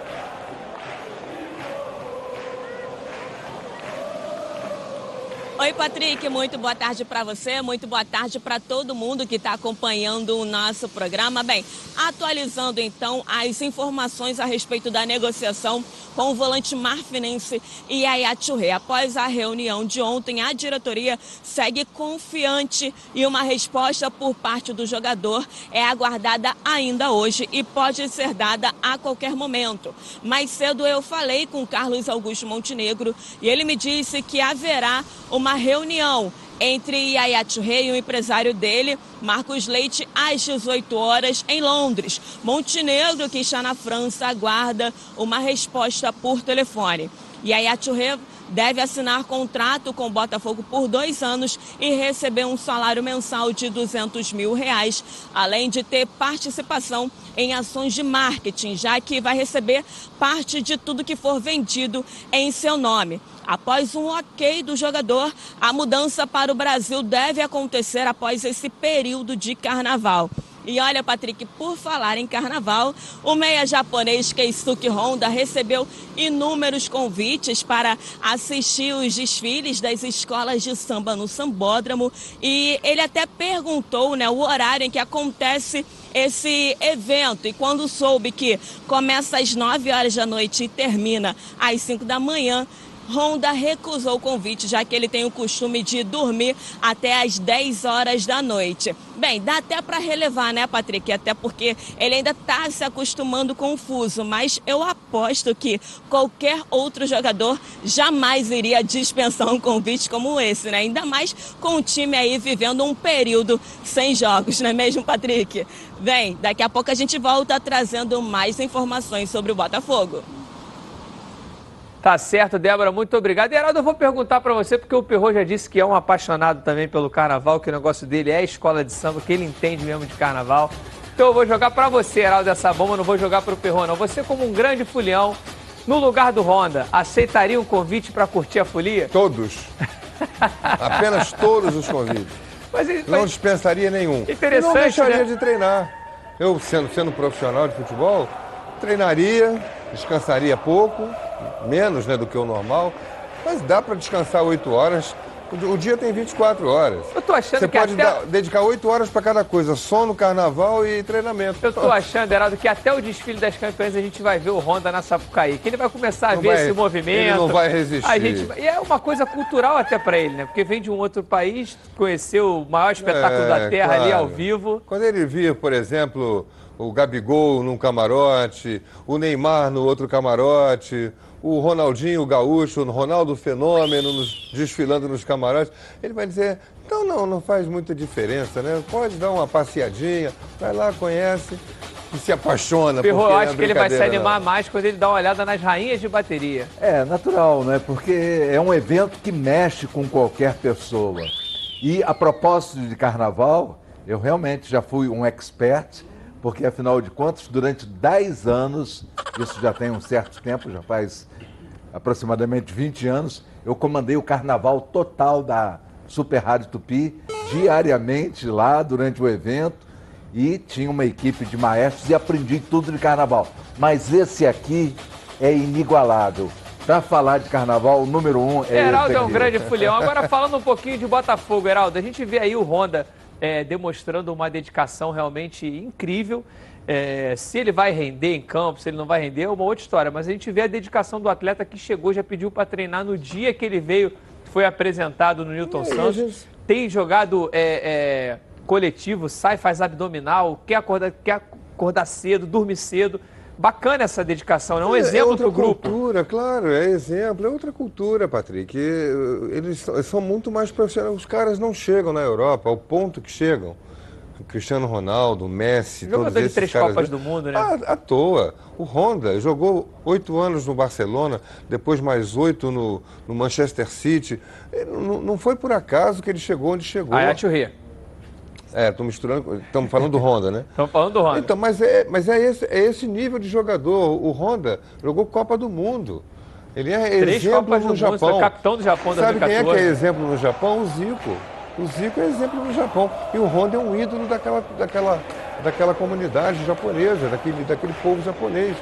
Oi, Patrick, muito boa tarde para você, muito boa tarde para todo mundo que está acompanhando o nosso programa. Bem, atualizando então as informações a respeito da negociação com o volante marfinense Yaya Touré. Após a reunião de ontem, a diretoria segue confiante e uma resposta por parte do jogador é aguardada ainda hoje e pode ser dada a qualquer momento. Mais cedo eu falei com Carlos Augusto Montenegro e ele me disse que haverá uma uma reunião entre Yaya Touré e o empresário dele, Marcos Leite, às 18 horas em Londres. Montenegro, que está na França, aguarda uma resposta por telefone. Yaya Touré deve assinar contrato com o Botafogo por dois anos e receber um salário mensal de 200 mil reais, além de ter participação em ações de marketing, já que vai receber parte de tudo que for vendido em seu nome. Após um ok do jogador, a mudança para o Brasil deve acontecer após esse período de carnaval. E olha, Patrick, por falar em carnaval, o meia japonês Keisuke Honda recebeu inúmeros convites para assistir os desfiles das escolas de samba no Sambódromo e ele até perguntou né, o horário em que acontece esse evento. E quando soube que começa às 9 horas da noite e termina às 5 da manhã, Honda recusou o convite, já que ele tem o costume de dormir até às 10 horas da noite. Bem, dá até para relevar, né, Patrick? Até porque ele ainda está se acostumando com o fuso, mas eu aposto que qualquer outro jogador jamais iria dispensar um convite como esse, né? Ainda mais com o time aí vivendo um período sem jogos, não é mesmo, Patrick? Bem, daqui a pouco a gente volta trazendo mais informações sobre o Botafogo. Tá certo, Débora, muito obrigado. E Heraldo, eu vou perguntar para você, porque o Perro já disse que é um apaixonado também pelo carnaval, que o negócio dele é a escola de samba, que ele entende mesmo de carnaval. Então eu vou jogar para você, Heraldo, essa bomba, não vou jogar para o Perro, não. Você, como um grande fulião, no lugar do Honda, aceitaria um convite para curtir a folia? Todos. Apenas todos os convites. Mas, não mas... dispensaria nenhum. Interessante, não deixaria né? de treinar. Eu, sendo, sendo profissional de futebol, treinaria, descansaria pouco, menos né, do que o normal, mas dá para descansar 8 horas. O dia tem 24 horas. Eu tô achando Você que pode até... dar, dedicar 8 horas para cada coisa, sono, carnaval e treinamento. Eu tô achando, Heraldo, que até o desfile das campeãs a gente vai ver o Honda na Sapucaí, que ele vai começar a Não ver vai- esse movimento. ele não vai resistir. A gente... E é uma coisa cultural até para ele, né? Porque vem de um outro país, conheceu o maior espetáculo É, da Terra ali claro. ao vivo. Quando ele via, por exemplo, o Gabigol num camarote, o Neymar no outro camarote, o Ronaldinho Gaúcho, o Ronaldo Fenômeno nos- desfilando nos camarotes, ele vai dizer, então não, não faz muita diferença, né? Pode dar uma passeadinha, vai lá, conhece e se apaixona. Porque eu é acho que ele vai se animar não. mais quando ele dá uma olhada nas rainhas de bateria. É natural, né? Porque é um evento que mexe com qualquer pessoa. E a propósito de carnaval, eu realmente já fui um expert, porque afinal de contas, durante 10 anos, isso já tem um certo tempo, já faz aproximadamente 20 anos, eu comandei o carnaval total da Super Rádio Tupi, diariamente lá durante o evento, e tinha uma equipe de maestros e aprendi tudo de carnaval. Mas esse aqui é inigualável. Para falar de carnaval, o número um é Heraldo é um grande fulhão. Agora falando um pouquinho de Botafogo, Heraldo, a gente vê aí o Honda é, demonstrando uma dedicação realmente incrível. É, se ele vai render em campo, se ele não vai render, é uma outra história. Mas a gente vê a dedicação do atleta que chegou, já pediu para treinar no dia que ele veio, foi apresentado no Newton É, Santos. Tem jogado é, é, coletivo, sai, faz abdominal, quer acordar, quer acordar cedo, dorme cedo. Bacana essa dedicação, é um exemplo outra para o grupo. cultura, claro, é exemplo, é outra cultura, Patrick. E, Eles são, muito mais profissionais. Os caras não chegam na Europa ao ponto que chegam. Cristiano Ronaldo, Messi, todos Jogador de esses três caras. Copas do Mundo, né? À, à toa. O Honda jogou oito anos no Barcelona, depois mais oito no, no Manchester City. Não, não foi por acaso que ele chegou onde chegou. Aí a Churri. É, tô misturando, estamos falando do Honda, né? Estamos falando do Honda. Então, mas é, mas é, esse, é esse nível de jogador. O Honda jogou Copa do Mundo. Ele é Três exemplo Copas no do Mundo, Japão. foi capitão do Japão Sabe quem é que 2014? é exemplo no Japão? O Zico. O Zico é exemplo no Japão. E o Honda é um ídolo daquela, daquela, daquela comunidade japonesa, daquele, daquele povo japonês.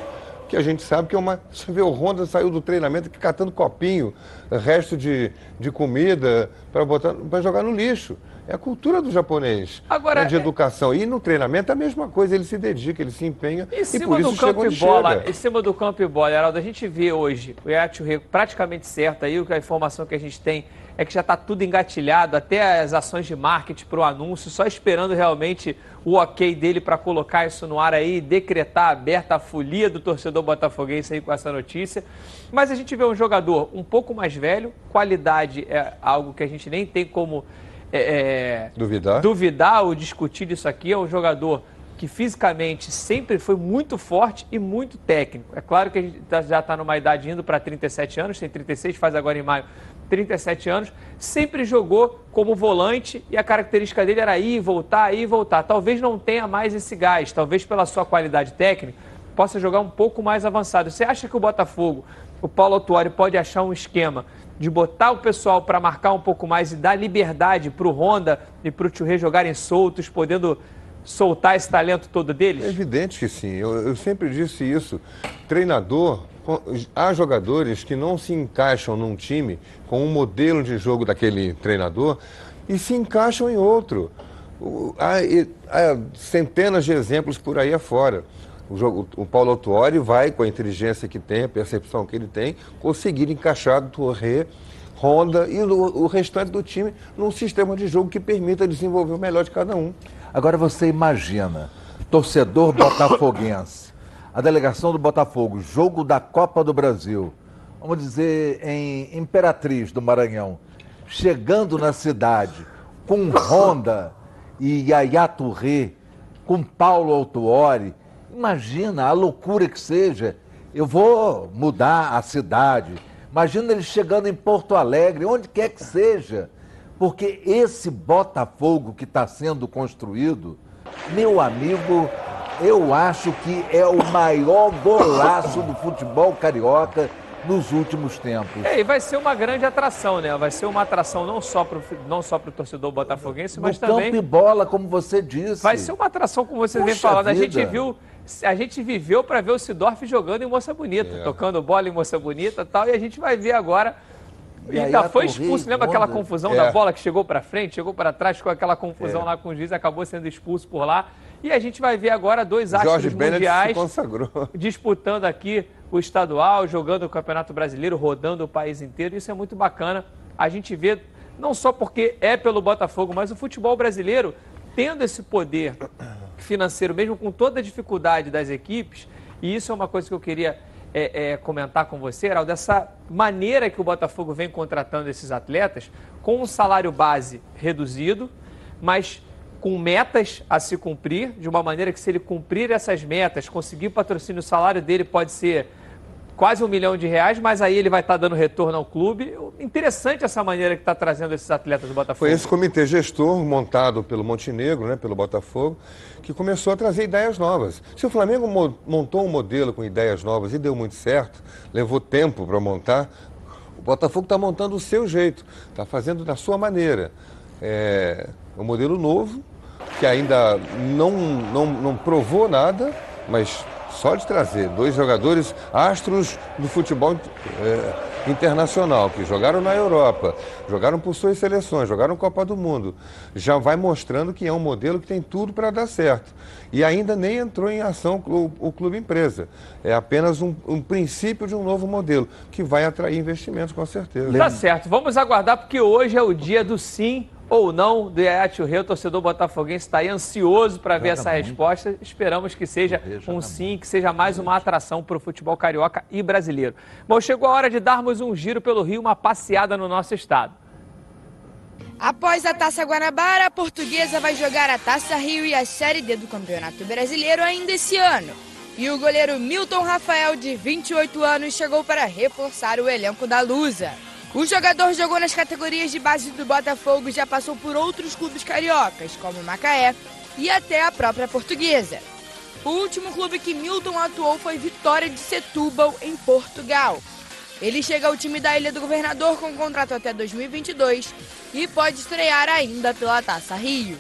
Que a gente sabe que é uma. Você vê o Honda saiu do treinamento catando copinho, resto de, de comida, para botar para jogar no lixo. É a cultura do japonês. Agora, né, de é- educação. E no treinamento é a mesma coisa, ele se dedica, ele se empenha. Em e cima por isso do chega campo e bola, chega. em cima do campo e bola, Heraldo, a gente vê hoje o Yacht Rego praticamente certo aí, o que a informação que a gente tem é que já está tudo engatilhado, até as ações de marketing para o anúncio, só esperando realmente o ok dele para colocar isso no ar aí e decretar aberta a folia do torcedor botafoguense aí com essa notícia. Mas a gente vê um jogador um pouco mais velho, qualidade é algo que a gente nem tem como é, é, Duvidar? duvidar ou discutir disso aqui. É um jogador que fisicamente sempre foi muito forte e muito técnico. É claro que a gente tá- já está numa idade indo para 37 anos, tem 36, faz agora em maio 37 anos, sempre jogou como volante e a característica dele era ir, voltar, ir, voltar. Talvez não tenha mais esse gás, talvez pela sua qualidade técnica, possa jogar um pouco mais avançado. Você acha que o Botafogo, o Paulo Autuori, pode achar um esquema de botar o pessoal para marcar um pouco mais e dar liberdade para o Honda e para o Churré jogarem soltos, podendo soltar esse talento todo deles? É evidente que sim. Eu, eu sempre disse isso. Treinador, há jogadores que não se encaixam num time com um modelo de jogo daquele treinador e se encaixam em outro. O- Há, há centenas de exemplos por aí afora. O, jogo, o Paulo Autuori vai, com a inteligência que tem, a percepção que ele tem, conseguir encaixar Torre, Honda e o, o restante do time num sistema de jogo que permita desenvolver o melhor de cada um. Agora você imagina, torcedor botafoguense, a delegação do Botafogo, jogo da Copa do Brasil, vamos dizer em Imperatriz do Maranhão, chegando na cidade com Honda e Yaya Touré, com Paulo Autuori, imagina a loucura que seja. Eu vou mudar a cidade. Imagina ele chegando em Porto Alegre, onde quer que seja. Porque esse Botafogo que está sendo construído, meu amigo, eu acho que é o maior golaço do futebol carioca nos últimos tempos. É, e vai ser uma grande atração, né? Vai ser uma atração não só para não só o torcedor botafoguense, mas no também campo e bola, como você disse. vai ser uma atração, como vocês vêm Puxa falando. A gente viu, a gente viveu para ver o Sidorf jogando em Moça Bonita, É. tocando bola em Moça Bonita e tal, e a gente vai ver agora. E ainda foi expulso, lembra aquela Honda? confusão É. da bola que chegou para frente, chegou para trás, ficou aquela confusão É. lá com o juiz, acabou sendo expulso por lá. E a gente vai ver agora dois astros Jorge mundiais disputando aqui o estadual, jogando o Campeonato Brasileiro, rodando o país inteiro. Isso é muito bacana. A gente vê, não só porque é pelo Botafogo, mas o futebol brasileiro tendo esse poder financeiro, mesmo com toda a dificuldade das equipes. E isso é uma coisa que eu queria é, é, comentar com você, Heraldo, dessa maneira que o Botafogo vem contratando esses atletas, com um salário base reduzido, mas com metas a se cumprir, de uma maneira que se ele cumprir essas metas, conseguir patrocínio, o salário dele pode ser quase um milhão de reais, mas aí ele vai estar dando retorno ao clube. Interessante essa maneira que está trazendo esses atletas do Botafogo. Foi esse comitê gestor montado pelo Montenegro, né, pelo Botafogo, que começou a trazer ideias novas. Se o Flamengo mo- montou um modelo com ideias novas e deu muito certo, levou tempo para montar, o Botafogo está montando o seu jeito, está fazendo da sua maneira. É um modelo novo, que ainda não, não, não provou nada, mas só de trazer dois jogadores astros do futebol é, internacional, que jogaram na Europa, jogaram por suas seleções, jogaram Copa do Mundo, já vai mostrando que é um modelo que tem tudo para dar certo. E ainda nem entrou em ação o, o clube empresa. É apenas um, um princípio de um novo modelo, que vai atrair investimentos com certeza. Tá certo, vamos aguardar porque hoje é o dia do sim ou não do Yaya Rio. O torcedor botafoguense está aí ansioso para ver essa resposta. Esperamos que seja um sim, que seja mais uma atração para o futebol carioca e brasileiro. Bom, chegou a hora de darmos um giro pelo Rio, uma passeada no nosso estado. Após a Taça Guanabara, a portuguesa vai jogar a Taça Rio e a Série D do Campeonato Brasileiro ainda esse ano. E o goleiro Milton Rafael, de 28 anos, chegou para reforçar o elenco da Lusa. O jogador jogou nas categorias de base do Botafogo e já passou por outros clubes cariocas, como Macaé e até a própria portuguesa. O último clube que Milton atuou foi Vitória de Setúbal, em Portugal. Ele chega ao time da Ilha do Governador com contrato até 2022 e pode estrear ainda pela Taça Rio.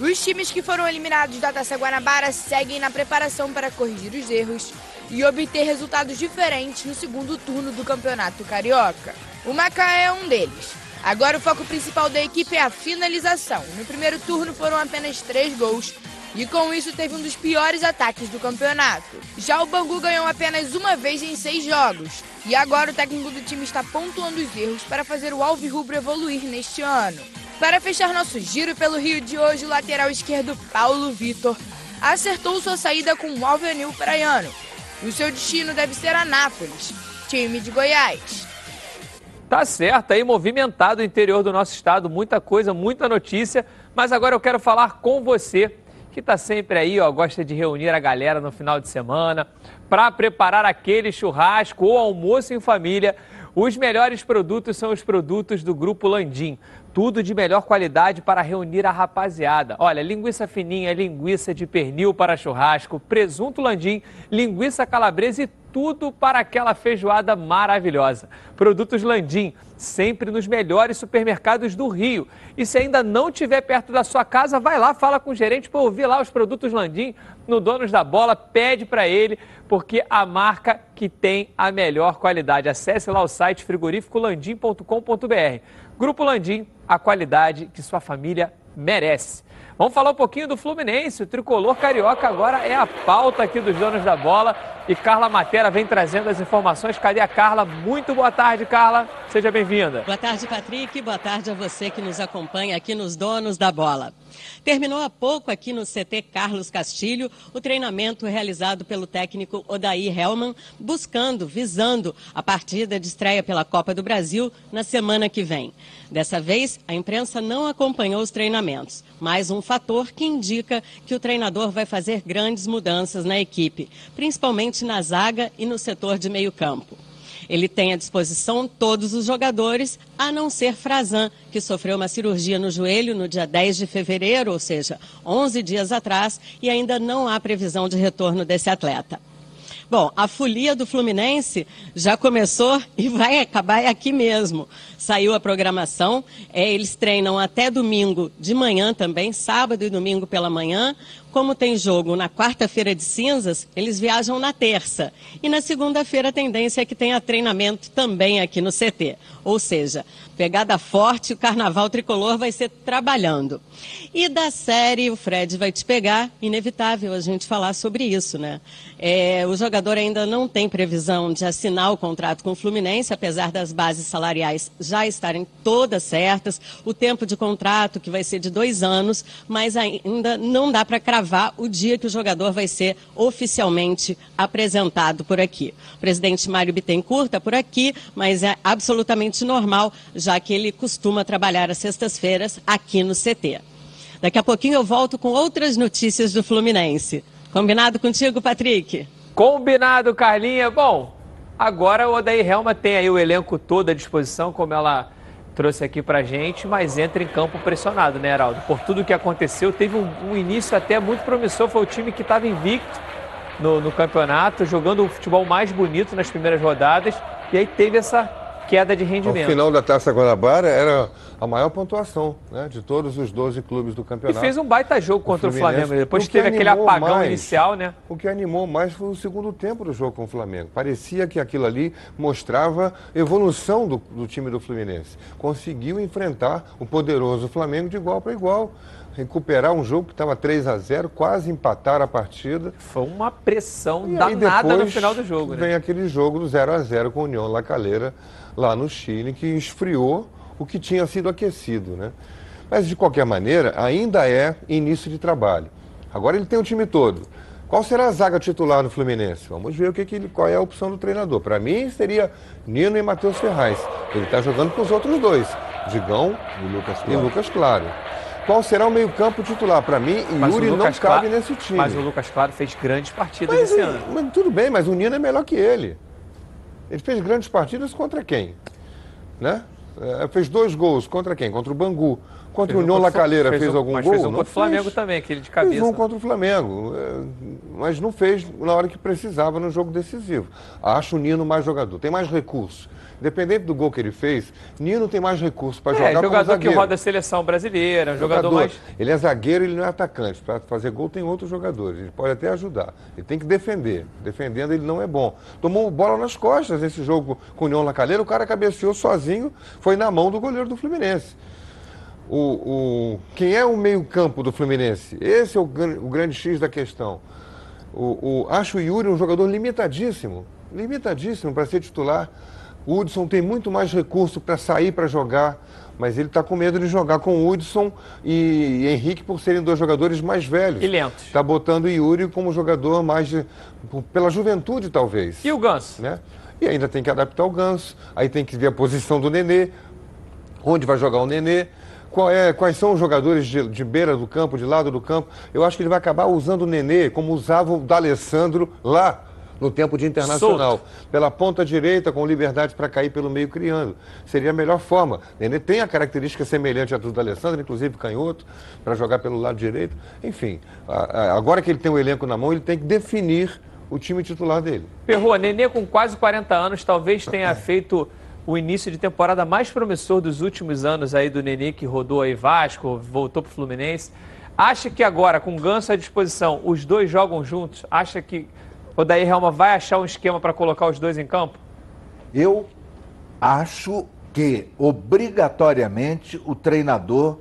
Os times que foram eliminados da Taça Guanabara seguem na preparação para corrigir os erros e obter resultados diferentes no segundo turno do Campeonato Carioca. O Macaé é um deles. Agora o foco principal da equipe é a finalização. No primeiro turno foram apenas três gols e com isso teve um dos piores ataques do campeonato. Já o Bangu ganhou apenas uma vez em seis jogos e agora o técnico do time está pontuando os erros para fazer o Alvirrubro evoluir neste ano. Para fechar nosso giro pelo Rio de hoje, o lateral esquerdo Paulo Vitor acertou sua saída com o Alvenil Praiano. O seu destino deve ser Anápolis, time de Goiás. Tá certo, aí movimentado o interior do nosso estado, muita coisa, muita notícia. Mas agora eu quero falar com você, que está sempre aí, ó, gosta de reunir a galera no final de semana para preparar aquele churrasco ou almoço em família. Os melhores produtos são os produtos do Grupo Landim. Tudo de melhor qualidade para reunir a rapaziada. Olha, linguiça fininha, linguiça de pernil para churrasco, presunto landim, linguiça calabresa e tudo para aquela feijoada maravilhosa. Produtos Landim, sempre nos melhores supermercados do Rio. E se ainda não estiver perto da sua casa, vai lá, fala com o gerente para ouvir lá os produtos Landim no Donos da Bola, pede para ele, porque a marca que tem a melhor qualidade. Acesse lá o site frigoríficolandim.com.br. Grupo Landim, a qualidade que sua família merece. Vamos falar um pouquinho do Fluminense. O tricolor carioca agora é a pauta aqui dos donos da bola. E Carla Matera vem trazendo as informações. Cadê a Carla? Muito boa tarde, Carla. Seja bem-vinda. Boa tarde, Patrick. Boa tarde a você que nos acompanha aqui nos Donos da Bola. Terminou há pouco aqui no CT Carlos Castilho o treinamento realizado pelo técnico Odair Helman, buscando, visando a partida de estreia pela Copa do Brasil na semana que vem. Dessa vez, a imprensa não acompanhou os treinamentos, mais um fator que indica que o treinador vai fazer grandes mudanças na equipe, principalmente na zaga e no setor de meio-campo. Ele tem à disposição todos os jogadores, a não ser Frazan, que sofreu uma cirurgia no joelho no dia 10 de fevereiro, ou seja, 11 dias atrás, e ainda não há previsão de retorno desse atleta. Bom, a folia do Fluminense já começou e vai acabar aqui mesmo. Saiu a programação, é, eles treinam até domingo de manhã também, sábado e domingo pela manhã. Como tem jogo na quarta-feira de cinzas, eles viajam na terça. E na segunda-feira a tendência é que tenha treinamento também aqui no CT. Ou seja, pegada forte, o carnaval tricolor vai ser trabalhando. E da série O Fred vai te pegar, inevitável a gente falar sobre isso, né? É, o jogador ainda não tem previsão de assinar o contrato com o Fluminense, apesar das bases salariais já estarem todas certas. O tempo de contrato, que vai ser de dois anos, mas ainda não dá para cravar cravar o dia que o jogador vai ser oficialmente apresentado por aqui. O presidente Mário Bittencourt está por aqui, mas é absolutamente normal, já que ele costuma trabalhar às sextas-feiras aqui no CT. Daqui a pouquinho eu volto com outras notícias do Fluminense. Combinado contigo, Patrick? Combinado, Carlinha. Bom, agora o Odair Helma tem aí o elenco todo à disposição, como ela trouxe aqui pra gente, mas entra em campo pressionado, né, Heraldo? Por tudo que aconteceu, teve um, um início até muito promissor, foi o time que estava invicto no, no campeonato, jogando o futebol mais bonito nas primeiras rodadas, e aí teve essa queda de rendimento. O final da Taça Guanabara era a maior pontuação né, de todos os 12 clubes do campeonato. E fez um baita jogo contra o, o Flamengo, depois teve aquele apagão mais, inicial, né? O que animou mais foi o segundo tempo do jogo com o Flamengo. Parecia que aquilo ali mostrava evolução do, do time do Fluminense. Conseguiu enfrentar o poderoso Flamengo de igual para igual recuperar um jogo que estava 3 a 0 quase empatar a partida. Foi uma pressão e danada no final do jogo. Vem né? aquele jogo do 0 a 0 com União La Calera lá no Chile, que esfriou o que tinha sido aquecido. Né? Mas, de qualquer maneira, ainda é início de trabalho. Agora ele tem o time todo. Qual será a zaga titular no Fluminense? Vamos ver o que, que qual é a opção do treinador. Para mim, seria Nino e Matheus Ferraz. Ele está jogando com os outros dois, Digão e Lucas Claro. E Lucas claro. Qual será o meio-campo titular? Para mim, mas Yuri não cabe claro, nesse time. Mas o Lucas Claro fez grandes partidas mas, esse ano. Mas, tudo bem, mas o Nino é melhor que ele. Ele fez grandes partidas contra quem? Né? É, fez dois gols. Contra quem? Contra o Bangu. Contra Fez o União Lacalheira fez fez, um- algum mas gol? fez um contra o Flamengo fez. também, aquele de Fez cabeça. um contra o Flamengo, é, mas não fez na hora que precisava no jogo decisivo. Acho o Nino mais jogador, tem mais recursos. Independente do gol que ele fez, Nino tem mais recursos para É, jogar como jogador que roda a seleção brasileira, um jogador, mais. Ele é zagueiro, ele não é atacante. Para fazer gol tem outros jogadores. Ele pode até ajudar. Ele tem que defender. Defendendo ele não é bom. Tomou bola nas costas nesse jogo com o União Lacalheira. O cara cabeceou sozinho, foi na mão do goleiro do Fluminense. O, o- quem é o meio-campo do Fluminense? Esse é o, o grande X da questão. O, o- acho o Yuri um jogador limitadíssimo. Limitadíssimo para ser titular. O Hudson tem muito mais recurso para sair para jogar, mas ele está com medo de jogar com o Hudson e, Henrique por serem dois jogadores mais velhos. E lentos. Está botando o Yuri como jogador mais de, pela juventude, talvez. E o Ganso? Né? E ainda tem que adaptar o Ganso. Aí tem que ver a posição do Nenê, onde vai jogar o Nenê. É- quais são os jogadores de, de beira do campo, de lado do campo? Eu acho que ele vai acabar usando o Nenê como usava o D'Alessandro lá no tempo de internacional. Pela ponta direita, com liberdade para cair pelo meio criando. Seria a melhor forma. Nenê tem a característica semelhante à do D'Alessandro, inclusive canhoto, para jogar pelo lado direito. Enfim, agora que ele tem o elenco na mão, ele tem que definir o time titular dele. Perrô, Nenê com quase 40 anos talvez tenha feito o início de temporada mais promissor dos últimos anos aí do Nenê, que rodou aí Vasco, voltou pro Fluminense. Acha que agora, com Ganso à disposição, os dois jogam juntos? Acha que o Daí Helma vai achar um esquema para colocar os dois em campo? Eu acho que obrigatoriamente o treinador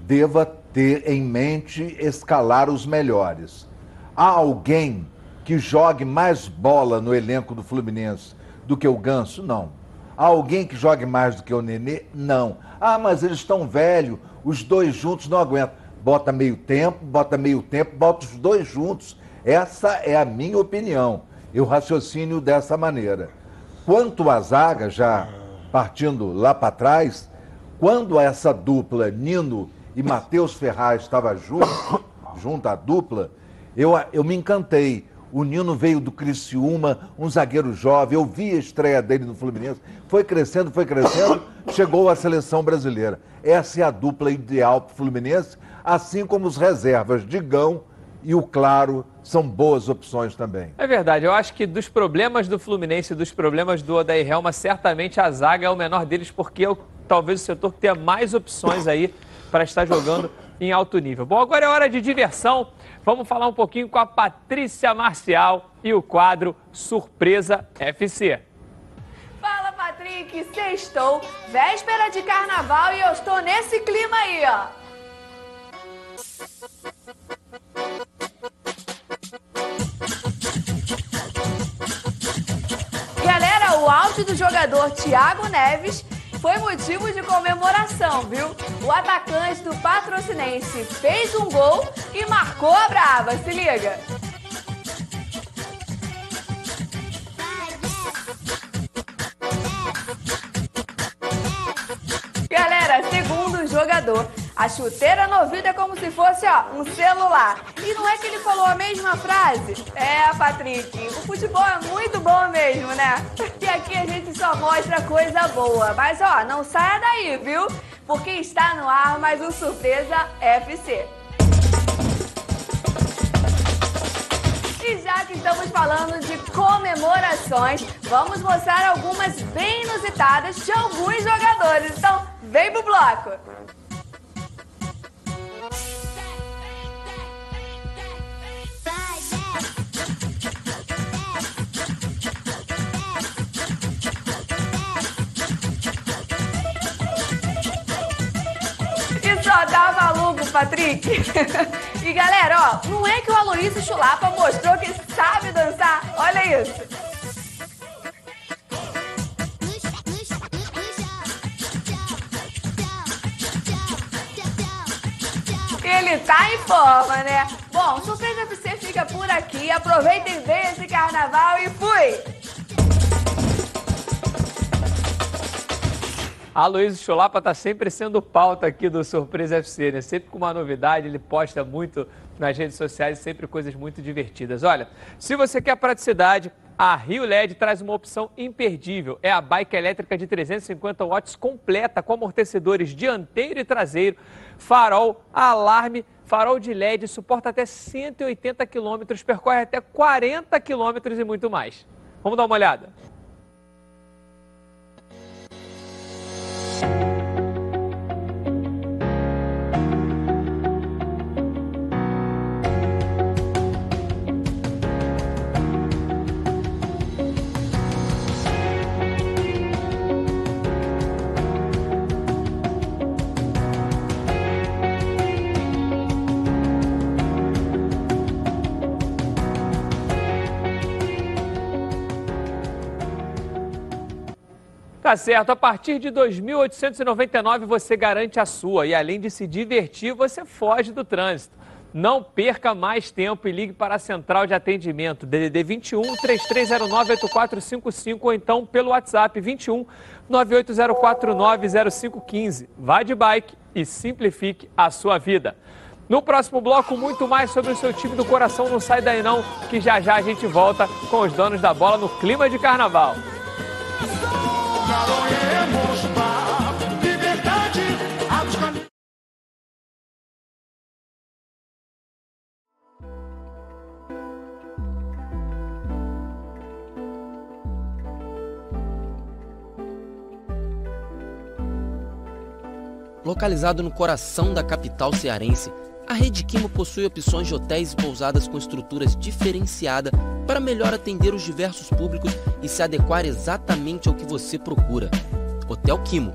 deva ter em mente escalar os melhores. Há alguém que jogue mais bola no elenco do Fluminense do que o Ganso? Não. Há alguém que jogue mais do que o Nenê? Não. Ah, mas eles estão velhos, os dois juntos não aguentam. Bota meio tempo, bota meio tempo, bota os dois juntos. Essa é a minha opinião. Eu raciocínio dessa maneira. Quanto à zaga, já partindo lá para trás, quando essa dupla Nino e Matheus Ferraz estava junto, junto à dupla, eu, eu me encantei. O Nino veio do Criciúma, um zagueiro jovem, eu vi a estreia dele no Fluminense, foi crescendo, foi crescendo, chegou à seleção brasileira. Essa é a dupla ideal para o Fluminense, assim como os reservas Digão e o Claro são boas opções também. É verdade, eu acho que dos problemas do Fluminense e dos problemas do Odair Helma, certamente a zaga é o menor deles, porque é o, talvez o setor que tenha mais opções aí para estar jogando em alto nível. Bom, agora é hora de diversão. Vamos falar um pouquinho com a Patrícia Marcial e o quadro Surpresa FC. Fala, Patrick! Sextou, véspera de carnaval e eu estou nesse clima aí, ó. O áudio do jogador Thiago Neves foi motivo de comemoração, viu? O atacante do Patrocinense fez um gol e marcou a brava, se liga. Galera, segundo o jogador, a chuteira no ouvido é como se fosse, ó, um celular. E não é que ele falou a mesma frase? É, Patrick, o futebol é muito bom mesmo, né? E aqui a gente só mostra coisa boa. Mas, ó, não saia daí, viu? Porque está no ar mais um Surpresa FC. E já que estamos falando de comemorações, vamos mostrar algumas bem inusitadas de alguns jogadores. Então, vem pro bloco! Patrick. e galera, ó, não é que o Aloysio Chulapa mostrou que sabe dançar? Olha isso. Ele tá em forma, né? Bom, Surpresa FC fica por aqui. Aproveitem bem esse carnaval e fui! A Luiz Chulapa está sempre sendo pauta aqui do Surpresa FC, né? Sempre com uma novidade, ele posta muito nas redes sociais, sempre coisas muito divertidas. Olha, se você quer praticidade, A Rio LED traz uma opção imperdível. É a bike elétrica de 350 watts completa com amortecedores dianteiro e traseiro, farol, alarme, farol de LED, suporta até 180 km, percorre até 40 km e muito mais. Vamos dar uma olhada. Tá certo, a partir de 2.899 você garante a sua e além de se divertir, você foge do trânsito. Não perca mais tempo e ligue para a central de atendimento DDD 21 3309 8455 ou então pelo WhatsApp 21 980490515. Vá de bike e simplifique a sua vida. No próximo bloco, muito mais sobre o seu time do coração. Não sai daí não, que já já a gente volta com os donos da bola no clima de carnaval. Localizado no coração da capital cearense, a Rede Quimo possui opções de hotéis e pousadas com estruturas diferenciadas para melhor atender os diversos públicos e se adequar exatamente ao que você procura. Hotel Quimo,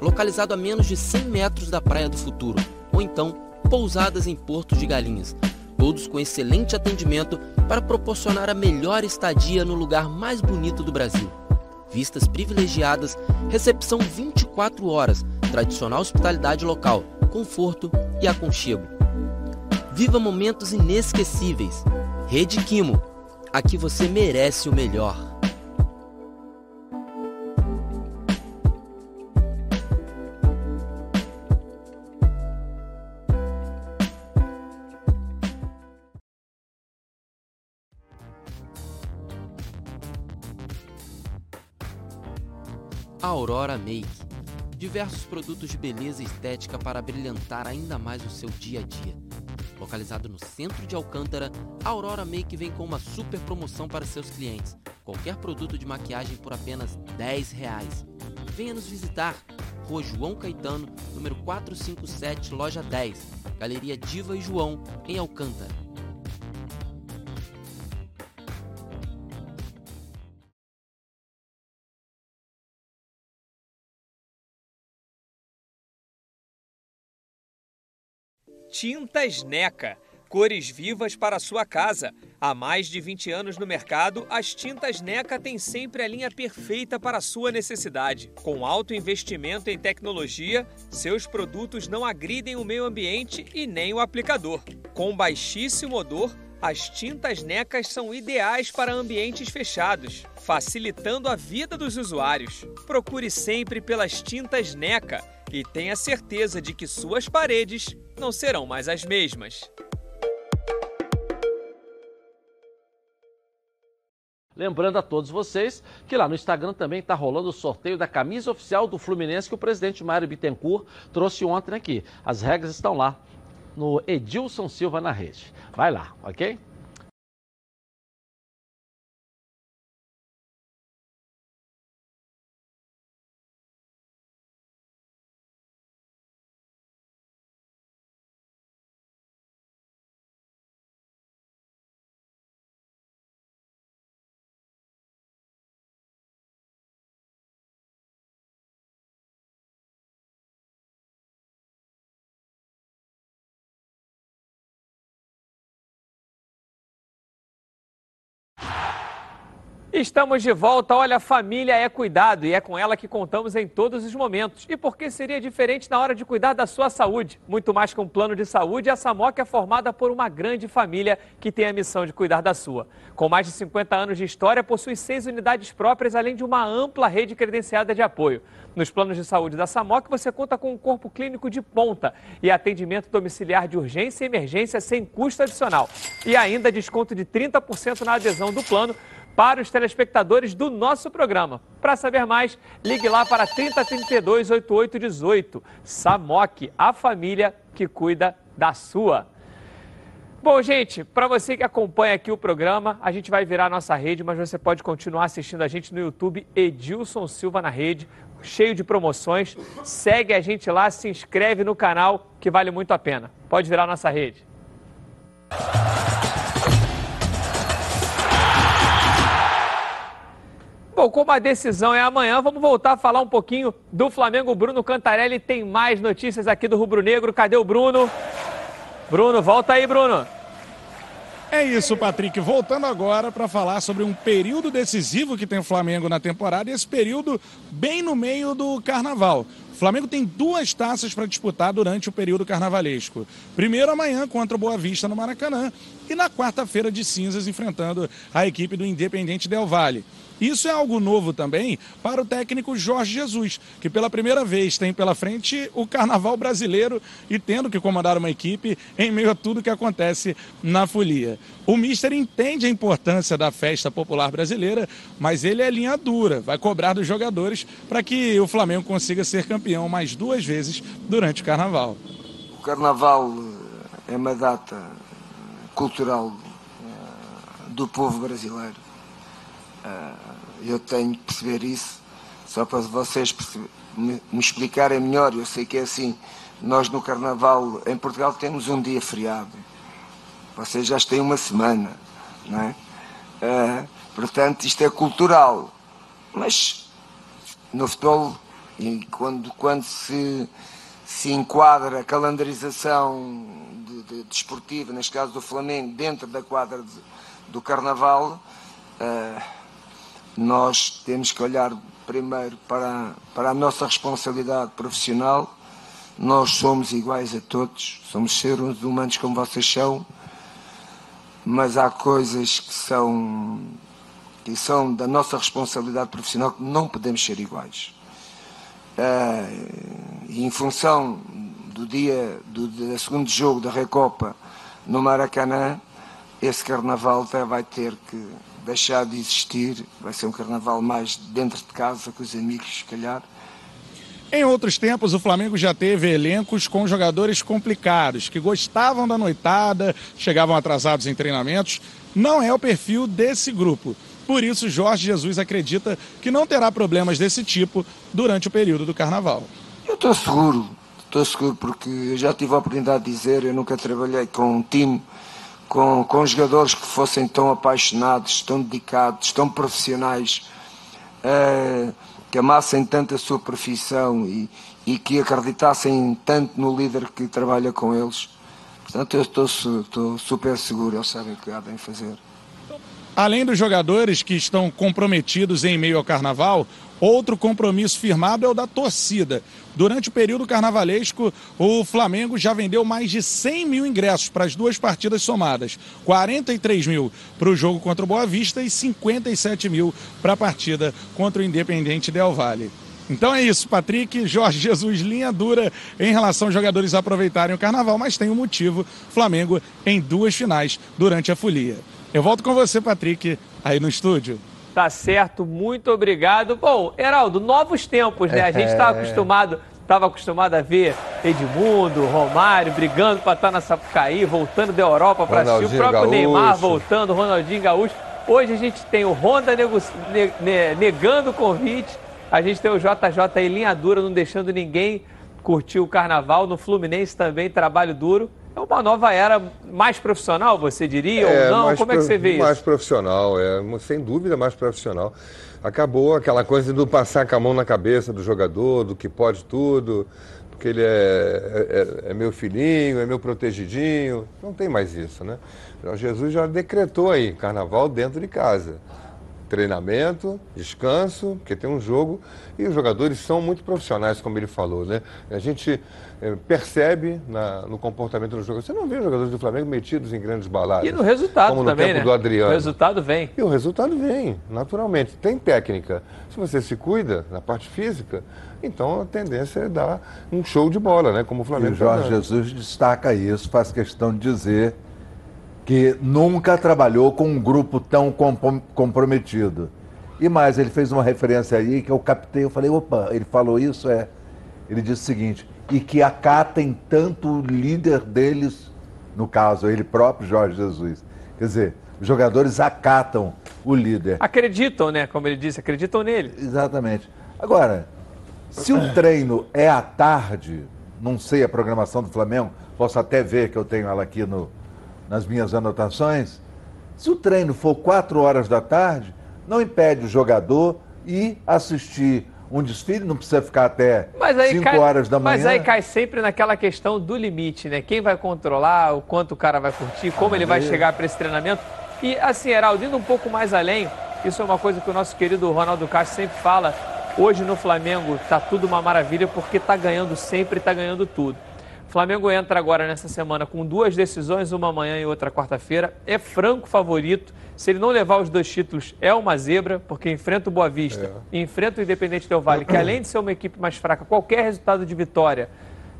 localizado a menos de 100 metros da Praia do Futuro, ou então pousadas em Porto de Galinhas, todos com excelente atendimento para proporcionar a melhor estadia no lugar mais bonito do Brasil. Vistas privilegiadas, recepção 24 horas, tradicional hospitalidade local, conforto e aconchego. Viva momentos inesquecíveis. Rede Quimo. Aqui você merece o melhor. Aurora Make. Diversos produtos de beleza e estética para brilhantar ainda mais o seu dia a dia. Localizado no centro de Alcântara, a Aurora Make vem com uma super promoção para seus clientes. Qualquer produto de maquiagem por apenas 10 reais. Venha nos visitar. Rua João Caetano, número 457, loja 10. Galeria Diva e João, em Alcântara. Tintas Neca. Cores vivas para sua casa. Há mais de 20 anos no mercado, as tintas NECA têm sempre a linha perfeita para sua necessidade. Com alto investimento em tecnologia, seus produtos não agridem o meio ambiente e nem o aplicador. Com baixíssimo odor, as tintas NECAs são ideais para ambientes fechados, facilitando a vida dos usuários. Procure sempre pelas tintas NECA e tenha certeza de que suas paredes não serão mais as mesmas. Lembrando a todos vocês que lá no Instagram também está rolando o sorteio da camisa oficial do Fluminense que o presidente Mário Bittencourt trouxe ontem aqui. As regras estão lá no Edilson Silva na rede. Vai lá, ok? Estamos de volta. Olha, família é cuidado e é com ela que contamos em todos os momentos. E por que seria diferente na hora de cuidar da sua saúde? Muito mais que um plano de saúde, a Samoc é formada por uma grande família que tem a missão de cuidar da sua. Com mais de 50 anos de história, possui seis unidades próprias, além de uma ampla rede credenciada de apoio. Nos planos de saúde da Samoc, você conta com um corpo clínico de ponta e atendimento domiciliar de urgência e emergência sem custo adicional. E ainda desconto de 30% na adesão do plano para os telespectadores do nosso programa. Para saber mais, ligue lá para 3032 8818. Samok, a família que cuida da sua. Bom, gente, para você que acompanha aqui o programa, a gente vai virar a nossa rede, mas você pode continuar assistindo a gente no YouTube Edilson Silva na rede, cheio de promoções. Segue a gente lá, se inscreve no canal, que vale muito a pena. Pode virar a nossa rede. Bom, como a decisão é amanhã, vamos voltar a falar um pouquinho do Flamengo. Bruno Cantarelli tem mais notícias aqui do Rubro Negro. Cadê o Bruno? Bruno, volta aí, Bruno. É isso, Patrick. Voltando agora para falar sobre um período decisivo que tem o Flamengo na temporada e esse período bem no meio do carnaval. O Flamengo tem duas taças para disputar durante o período carnavalesco. Primeiro amanhã contra o Boa Vista no Maracanã e na quarta-feira de cinzas enfrentando a equipe do Independente Del Valle. Isso é algo novo também para o técnico Jorge Jesus, que pela primeira vez tem pela frente o carnaval brasileiro e tendo que comandar uma equipe em meio a tudo que acontece na folia. O Mister entende a importância da festa popular brasileira, mas ele é linha dura, vai cobrar dos jogadores para que o Flamengo consiga ser campeão mais duas vezes durante o carnaval. O carnaval é uma data cultural do povo brasileiro eu tenho que perceber isso, só para vocês me, explicarem melhor. Eu sei que é assim, nós no Carnaval em Portugal temos um dia feriado, vocês já têm uma semana, não é? Uh, portanto, isto é cultural, mas no futebol, e quando, quando se, se enquadra a calendarização de, de, desportiva, neste caso do Flamengo, dentro da quadra de, do Carnaval, uh, nós temos que olhar primeiro para, para a nossa responsabilidade profissional. Nós somos iguais a todos, somos seres humanos como vocês são, mas há coisas que são, que são da nossa responsabilidade profissional que não podemos ser iguais. Uh, em função do dia do, do segundo jogo da Recopa no Maracanã, esse carnaval vai ter que deixar de existir, vai ser um carnaval mais dentro de casa, com os amigos, se calhar. Em outros tempos, o Flamengo já teve elencos com jogadores complicados, que gostavam da noitada, chegavam atrasados em treinamentos. Não é o perfil desse grupo. Por isso, Jorge Jesus acredita que não terá problemas desse tipo durante o período do carnaval. Eu estou seguro, estou seguro porque eu já tive a oportunidade de dizer, eu nunca trabalhei com um time com, com jogadores que fossem tão apaixonados, tão dedicados, tão profissionais, uh, que amassem tanto a sua profissão e, e que acreditassem tanto no líder que trabalha com eles. Portanto, eu estou, estou super seguro, eles sabem o que devem fazer. Além dos jogadores que estão comprometidos em meio ao carnaval, outro compromisso firmado é o da torcida. Durante o período carnavalesco, o Flamengo já vendeu mais de 100 mil ingressos para as duas partidas somadas: 43 mil para o jogo contra o Boa Vista e 57 mil para a partida contra o Independente Del Valle. Então é isso, Patrick, Jorge Jesus, linha dura em relação aos jogadores aproveitarem o carnaval, mas tem um motivo: Flamengo em duas finais durante a folia. Eu volto com você, Patrick, aí no estúdio. Tá certo, muito obrigado. Bom, Heraldo, novos tempos, né? A gente estava é. acostumado, estava acostumado a ver Edmundo, Romário brigando para estar na Sapucaí, voltando da Europa para assistir, o próprio Gaúcho. Neymar voltando, Ronaldinho Gaúcho. Hoje a gente tem o Honda nego... ne... negando o convite, a gente tem o JJ aí linha dura, não deixando ninguém curtir o carnaval. No Fluminense também, trabalho duro. É uma nova era mais profissional, você diria, é, ou não? Como é que você vê mais isso? Mais profissional, é, sem dúvida mais profissional. Acabou aquela coisa do passar com a mão na cabeça do jogador, do que pode tudo, porque ele é, é, é meu filhinho, é meu protegidinho. Não tem mais isso, né? Jesus já decretou aí, carnaval dentro de casa treinamento, descanso, porque tem um jogo e os jogadores são muito profissionais, como ele falou, né? A gente é, percebe na, no comportamento do jogador. Você não vê os jogadores do Flamengo metidos em grandes baladas. E no resultado como no também, tempo né? do Adriano. O resultado vem. E o resultado vem, naturalmente. Tem técnica. Se você se cuida na parte física, então a tendência é dar um show de bola, né? Como o Flamengo. E o Jorge tá Jesus destaca isso, faz questão de dizer que nunca trabalhou com um grupo tão comprometido. E mais, ele fez uma referência aí que eu captei, eu falei, opa, ele falou isso, é. Ele disse o seguinte, e que acatem tanto o líder deles, no caso, ele próprio, Jorge Jesus. Quer dizer, os jogadores acatam o líder. Acreditam, né? Como ele disse, acreditam nele. Exatamente. Agora, se o treino é à tarde, não sei a programação do Flamengo, posso até ver que eu tenho ela aqui no, nas minhas anotações. Se o treino for 4 horas da tarde, não impede o jogador ir assistir um desfile, não precisa ficar até Mas aí 5 cai, horas da manhã. Mas aí cai sempre naquela questão do limite, né? Quem vai controlar, o quanto o cara vai curtir, como ele vai chegar para esse treinamento. E assim, Heraldo, indo um pouco mais além, isso é uma coisa que o nosso querido Ronaldo Castro sempre fala. Hoje no Flamengo tá tudo uma maravilha porque tá ganhando sempre, tá ganhando tudo. O Flamengo entra agora nessa semana com duas decisões, uma amanhã e outra quarta-feira. É franco favorito. Se ele não levar os dois títulos, é uma zebra, porque enfrenta o Boa Vista e enfrenta o Independente Del Vale, que além de ser uma equipe mais fraca, qualquer resultado de vitória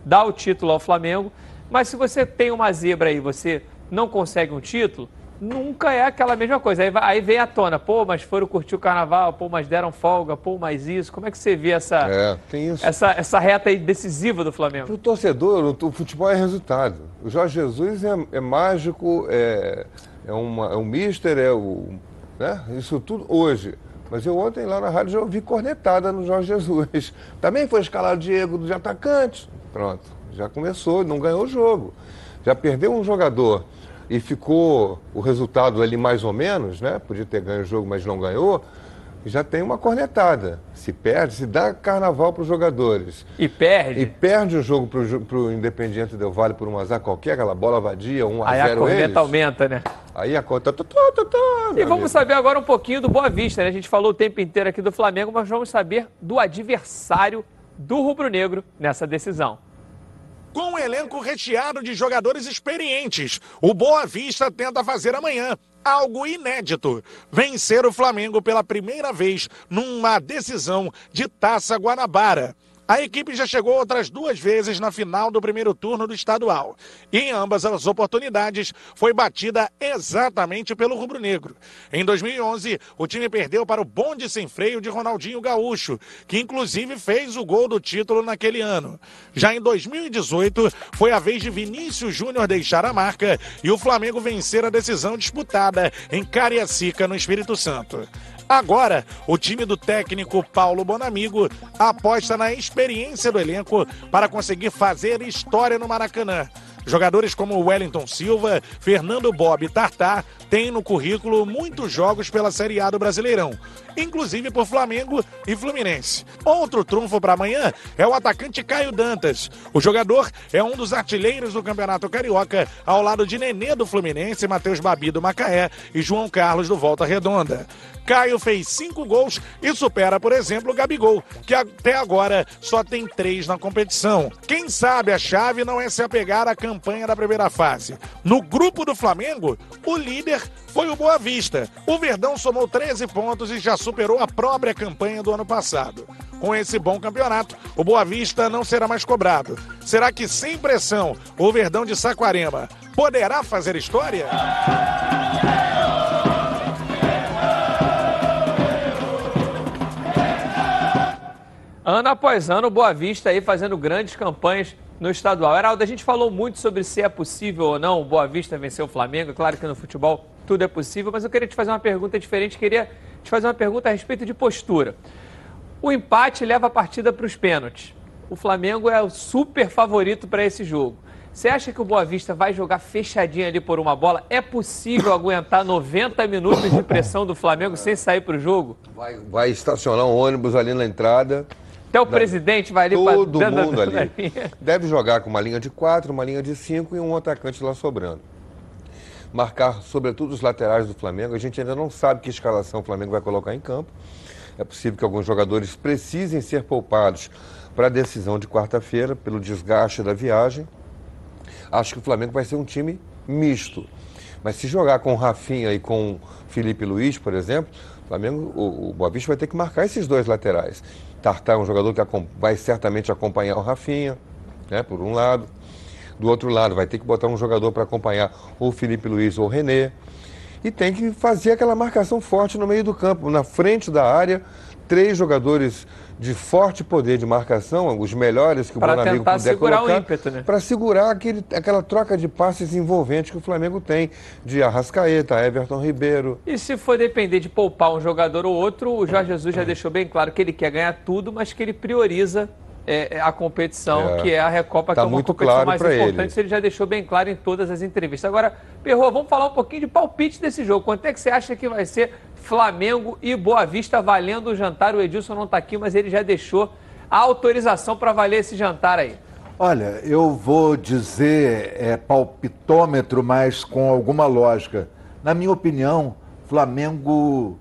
dá o título ao Flamengo. Mas se você tem uma zebra aí, você não consegue um título, nunca é aquela mesma coisa. Aí, vai- aí vem à tona, pô, mas foram curtir o carnaval, pô, mas deram folga, pô, mas isso. Como é que você vê essa, É, essa, essa reta aí decisiva do Flamengo? Para o torcedor, o, o futebol é resultado. O Jorge Jesus é, é mágico, é, é, uma, é um mister, é o. Né? Isso tudo hoje. Mas eu ontem lá na rádio já ouvi cornetada no Jorge Jesus. Também foi escalado Diego de atacante. Pronto, já começou, não ganhou o jogo. Já perdeu um jogador e ficou o resultado ali mais ou menos, né? Podia ter ganho o jogo, mas não ganhou. Já tem uma cornetada. Se perde, se dá carnaval para os jogadores. E perde. E perde o jogo para o Independiente Del Vale por um azar qualquer, aquela bola vadia, 1 a Aí a 0 corneta eles. aumenta, né? Aí a conta. Tá, tá, tá, E vamos saber agora um pouquinho do Boa Vista, né? A gente falou o tempo inteiro aqui do Flamengo, mas vamos saber do adversário do Rubro Negro nessa decisão. Com um elenco recheado de jogadores experientes, o Boa Vista tenta fazer amanhã algo inédito: vencer o Flamengo pela primeira vez numa decisão de Taça Guanabara. A equipe já chegou outras duas vezes na final do primeiro turno do estadual. E em ambas as oportunidades foi batida exatamente pelo rubro-negro. Em 2011, o time perdeu para o bonde sem freio de Ronaldinho Gaúcho, que inclusive fez o gol do título naquele ano. Já em 2018, foi a vez de Vinícius Júnior deixar a marca e o Flamengo vencer a decisão disputada em Cariacica, no Espírito Santo. Agora, o time do técnico Paulo Bonamigo aposta na experiência do elenco para conseguir fazer história no Maracanã. Jogadores como Wellington Silva, Fernando Bob e Tartar têm no currículo muitos jogos pela Série A do Brasileirão, inclusive por Flamengo e Fluminense. Outro trunfo para amanhã é o atacante Caio Dantas. O jogador é um dos artilheiros do Campeonato Carioca, ao lado de Nenê do Fluminense, Matheus Babi do Macaé e João Carlos do Volta Redonda. Caio fez cinco gols e supera, por exemplo, o Gabigol, que até agora só tem três na competição. Quem sabe a chave não é se apegar à campanha da primeira fase. No grupo do Flamengo, o líder foi o Boa Vista. O Verdão somou 13 pontos e já superou a própria campanha do ano passado. Com esse bom campeonato, o Boa Vista não será mais cobrado. Será que, sem pressão, o Verdão de Saquarema poderá fazer história? Ano após ano, o Boa Vista aí fazendo grandes campanhas no estadual. Heraldo, a gente falou muito sobre se é possível ou não o Boa Vista vencer o Flamengo. Claro que no futebol tudo é possível, mas eu queria te fazer uma pergunta diferente. Queria te fazer uma pergunta a respeito de postura. O empate leva a partida para os pênaltis. O Flamengo é o super favorito para esse jogo. Você acha que o Boa Vista vai jogar fechadinho ali por uma bola? É possível aguentar 90 minutos de pressão do Flamengo sem sair para o jogo? Vai, vai estacionar um ônibus ali na entrada. Até o presidente vai ali pra- Todo dando- mundo ali. Deve jogar com uma linha de quatro, uma linha de cinco e um atacante lá sobrando. Marcar, sobretudo, os laterais do Flamengo. A gente ainda não sabe que escalação o Flamengo vai colocar em campo. É possível que alguns jogadores precisem ser poupados para a decisão de quarta-feira, pelo desgaste da viagem. Acho que o Flamengo vai ser um time misto. Mas se jogar com o Rafinha e com o Felipe Luiz, por exemplo, o Flamengo, o, o Boa Vista vai ter que marcar esses dois laterais. Tartar é um jogador que vai certamente acompanhar o Rafinha, né, por um lado. do outro lado, vai ter que botar um jogador para acompanhar o Felipe Luiz ou o René. E tem que fazer aquela marcação forte no meio do campo, na frente da área, três jogadores de forte poder de marcação, os melhores que o Pra Bonamigo puder segurar o colocar, ímpeto, né? para segurar aquele, aquela troca de passes envolvente que o Flamengo tem, de Arrascaeta, Everton Ribeiro. E se for depender de poupar um jogador ou outro, o Jorge Jesus já deixou bem claro que ele quer ganhar tudo, mas que ele prioriza é, a competição, É. que é a Recopa, Tá que é uma muito competição claro mais ele. importante. Isso ele já deixou bem claro em todas as entrevistas. Agora, Perro, vamos falar um pouquinho de palpite desse jogo. Quanto é que você acha que vai ser Flamengo e Boa Vista valendo o jantar? O Edilson não está aqui, mas ele já deixou a autorização para valer esse jantar aí. Olha, eu vou dizer é, palpitômetro, mas com alguma lógica. Na minha opinião, Flamengo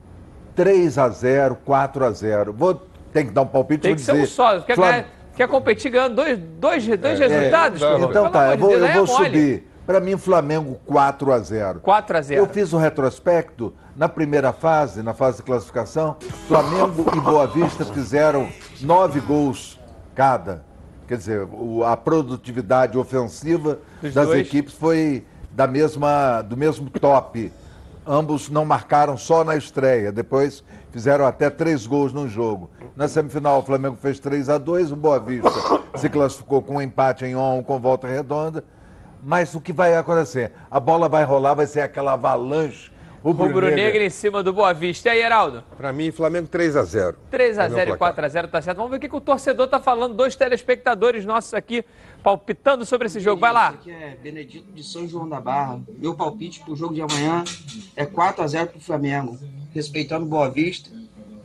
3 a 0 4 a 0 Vou tem que dar um palpite Tem vou que ser dizer. um só. Quer, Flam- ganhar- quer competir ganhando dois, dois, dois É, resultados? Perro? Então tá, eu vou, eu vou é mole. subir. Para mim, Flamengo 4 a 0 4 a 0 Eu fiz o retrospecto na primeira fase, na fase de classificação. Flamengo e Boa Vista fizeram nove gols cada. Quer dizer, a produtividade ofensiva Dos das dois. equipes foi da mesma, do mesmo top. Ambos não marcaram só na estreia, depois fizeram até três gols no jogo. Na semifinal, o Flamengo fez 3 a 2 o Boa Vista se classificou com um empate em 1 a 1 com volta redonda. Mas o que vai acontecer? A bola vai rolar, vai ser aquela avalanche Rubro-Negro em cima do Boa Vista. E aí, Heraldo? Para mim, Flamengo 3 a 0 3 a É meu 0 e placar. 4 a 0 tá certo. Vamos ver o que, que o torcedor tá falando. Dois telespectadores nossos aqui palpitando sobre esse jogo. Vai lá. Aqui é Benedito de São João da Barra. Meu palpite pro jogo de amanhã é 4x0 pro Flamengo. Respeitando Boa Vista,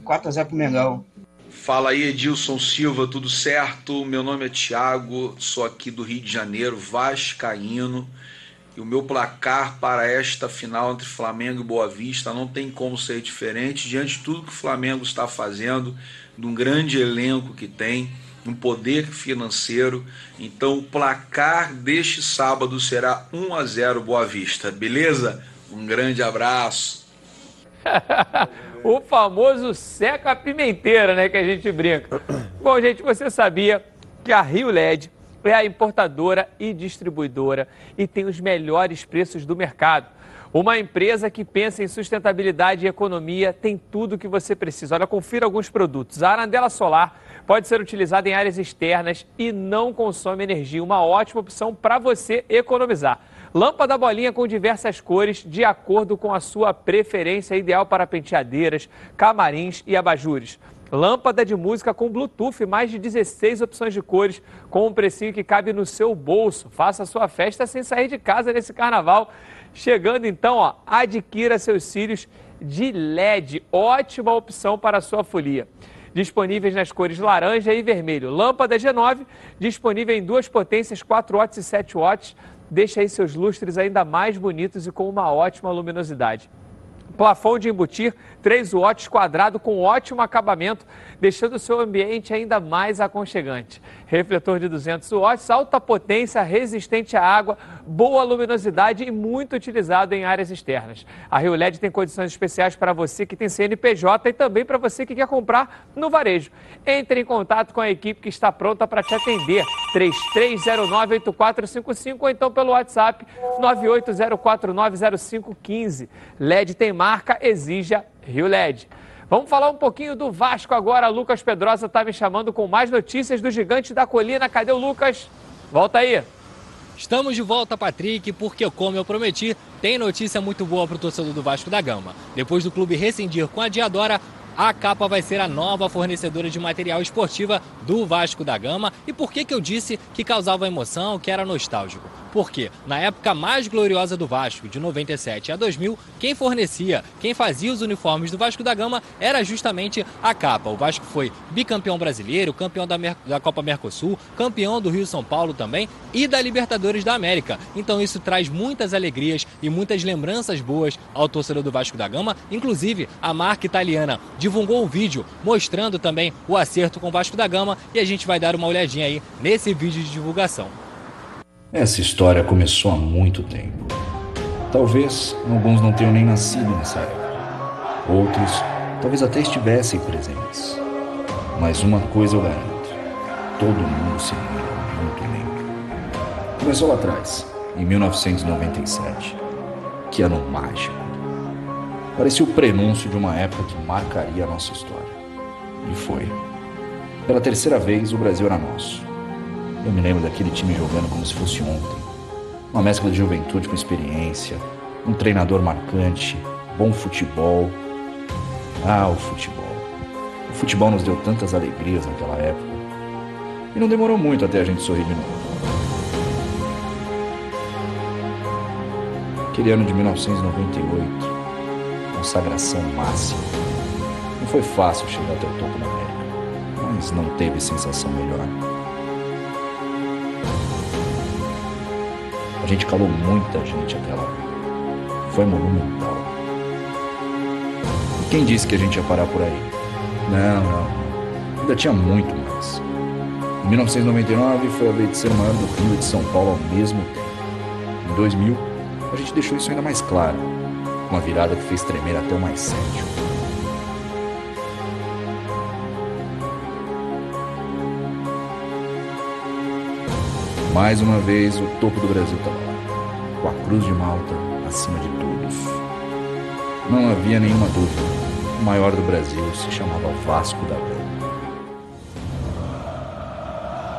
4x0 pro Mengão. Fala aí, Edilson Silva, tudo certo? Meu nome é Thiago, sou aqui do Rio de Janeiro, vascaíno. E o meu placar para esta final entre Flamengo e Boa Vista não tem como ser diferente diante de tudo que o Flamengo está fazendo, de um grande elenco que tem, um poder financeiro. Então o placar deste sábado será 1 a 0 Boa Vista, beleza? Um grande abraço. o famoso seca pimenteira, né, que a gente brinca. Bom, gente, você sabia que a Rio LED é a importadora e distribuidora e tem os melhores preços do mercado. Uma empresa que pensa em sustentabilidade e economia tem tudo o que você precisa. Olha, confira alguns produtos. A arandela solar pode ser utilizada em áreas externas e não consome energia. Uma ótima opção para você economizar. Lâmpada bolinha com diversas cores, de acordo com a sua preferência, ideal para penteadeiras, camarins e abajures. Lâmpada de música com Bluetooth, mais de 16 opções de cores, com um precinho que cabe no seu bolso. Faça sua festa sem sair de casa nesse carnaval. Chegando então, ó, adquira seus cílios de LED. Ótima opção para a sua folia. Disponíveis nas cores laranja e vermelho. Lâmpada G9, disponível em duas potências, 4 watts e 7 watts. Deixa aí seus lustres ainda mais bonitos e com uma ótima luminosidade. Plafond de embutir, 3 watts quadrado com ótimo acabamento, deixando o seu ambiente ainda mais aconchegante. Refletor de 200 watts, alta potência, resistente à água, boa luminosidade e muito utilizado em áreas externas. A Rio LED tem condições especiais para você que tem CNPJ e também para você que quer comprar no varejo. Entre em contato com a equipe que está pronta para te atender. 3309-8455 ou então pelo WhatsApp 980490515. LED tem marca, exija Rio LED. Vamos falar um pouquinho do Vasco agora. Lucas Pedrosa está me chamando com mais notícias do Gigante da Colina. Cadê o Lucas? Volta aí. Estamos de volta, Patrick, porque, como eu prometi, tem notícia muito boa para o torcedor do Vasco da Gama. Depois do clube rescindir com a Diadora, a Capa vai ser a nova fornecedora de material esportiva do Vasco da Gama. E por que, que eu disse que causava emoção, que era nostálgico? Porque na época mais gloriosa do Vasco, de 97 a 2000, quem fornecia, quem fazia os uniformes do Vasco da Gama era justamente a Capa. O Vasco foi bicampeão brasileiro, campeão da, Mer da Copa Mercosul, campeão do Rio São Paulo também e da Libertadores da América. Então isso traz muitas alegrias e muitas lembranças boas ao torcedor do Vasco da Gama. Inclusive, a marca italiana divulgou um vídeo mostrando também o acerto com o Vasco da Gama e a gente vai dar uma olhadinha aí nesse vídeo de divulgação. Essa história começou há muito tempo. Talvez alguns não tenham nem nascido nessa época. Outros talvez até estivessem presentes. Mas uma coisa eu garanto: todo mundo se lembra muito bem. Começou lá atrás, em 1997. Que ano mágico. Parecia o prenúncio de uma época que marcaria a nossa história. E foi. Pela terceira vez, o Brasil era nosso. Eu me lembro daquele time jogando como se fosse ontem. Uma mescla de juventude com experiência, um treinador marcante, bom futebol. Ah, o futebol. O futebol nos deu tantas alegrias naquela época. E não demorou muito até a gente sorrir de novo. Aquele ano de 1998, consagração máxima. Não foi fácil chegar até o topo da América, mas não teve sensação melhor. A gente calou muita gente até lá. Foi monumental. E quem disse que a gente ia parar por aí? Não, não. Ainda tinha muito mais. Em 1999 foi a vez de ser maior do Rio e de São Paulo ao mesmo tempo. Em 2000, a gente deixou isso ainda mais claro. Uma virada que fez tremer até o mais sério. Mais uma vez, o topo do Brasil estava lá, com a Cruz de Malta acima de todos. Não havia nenhuma dúvida. O maior do Brasil se chamava Vasco da Gama.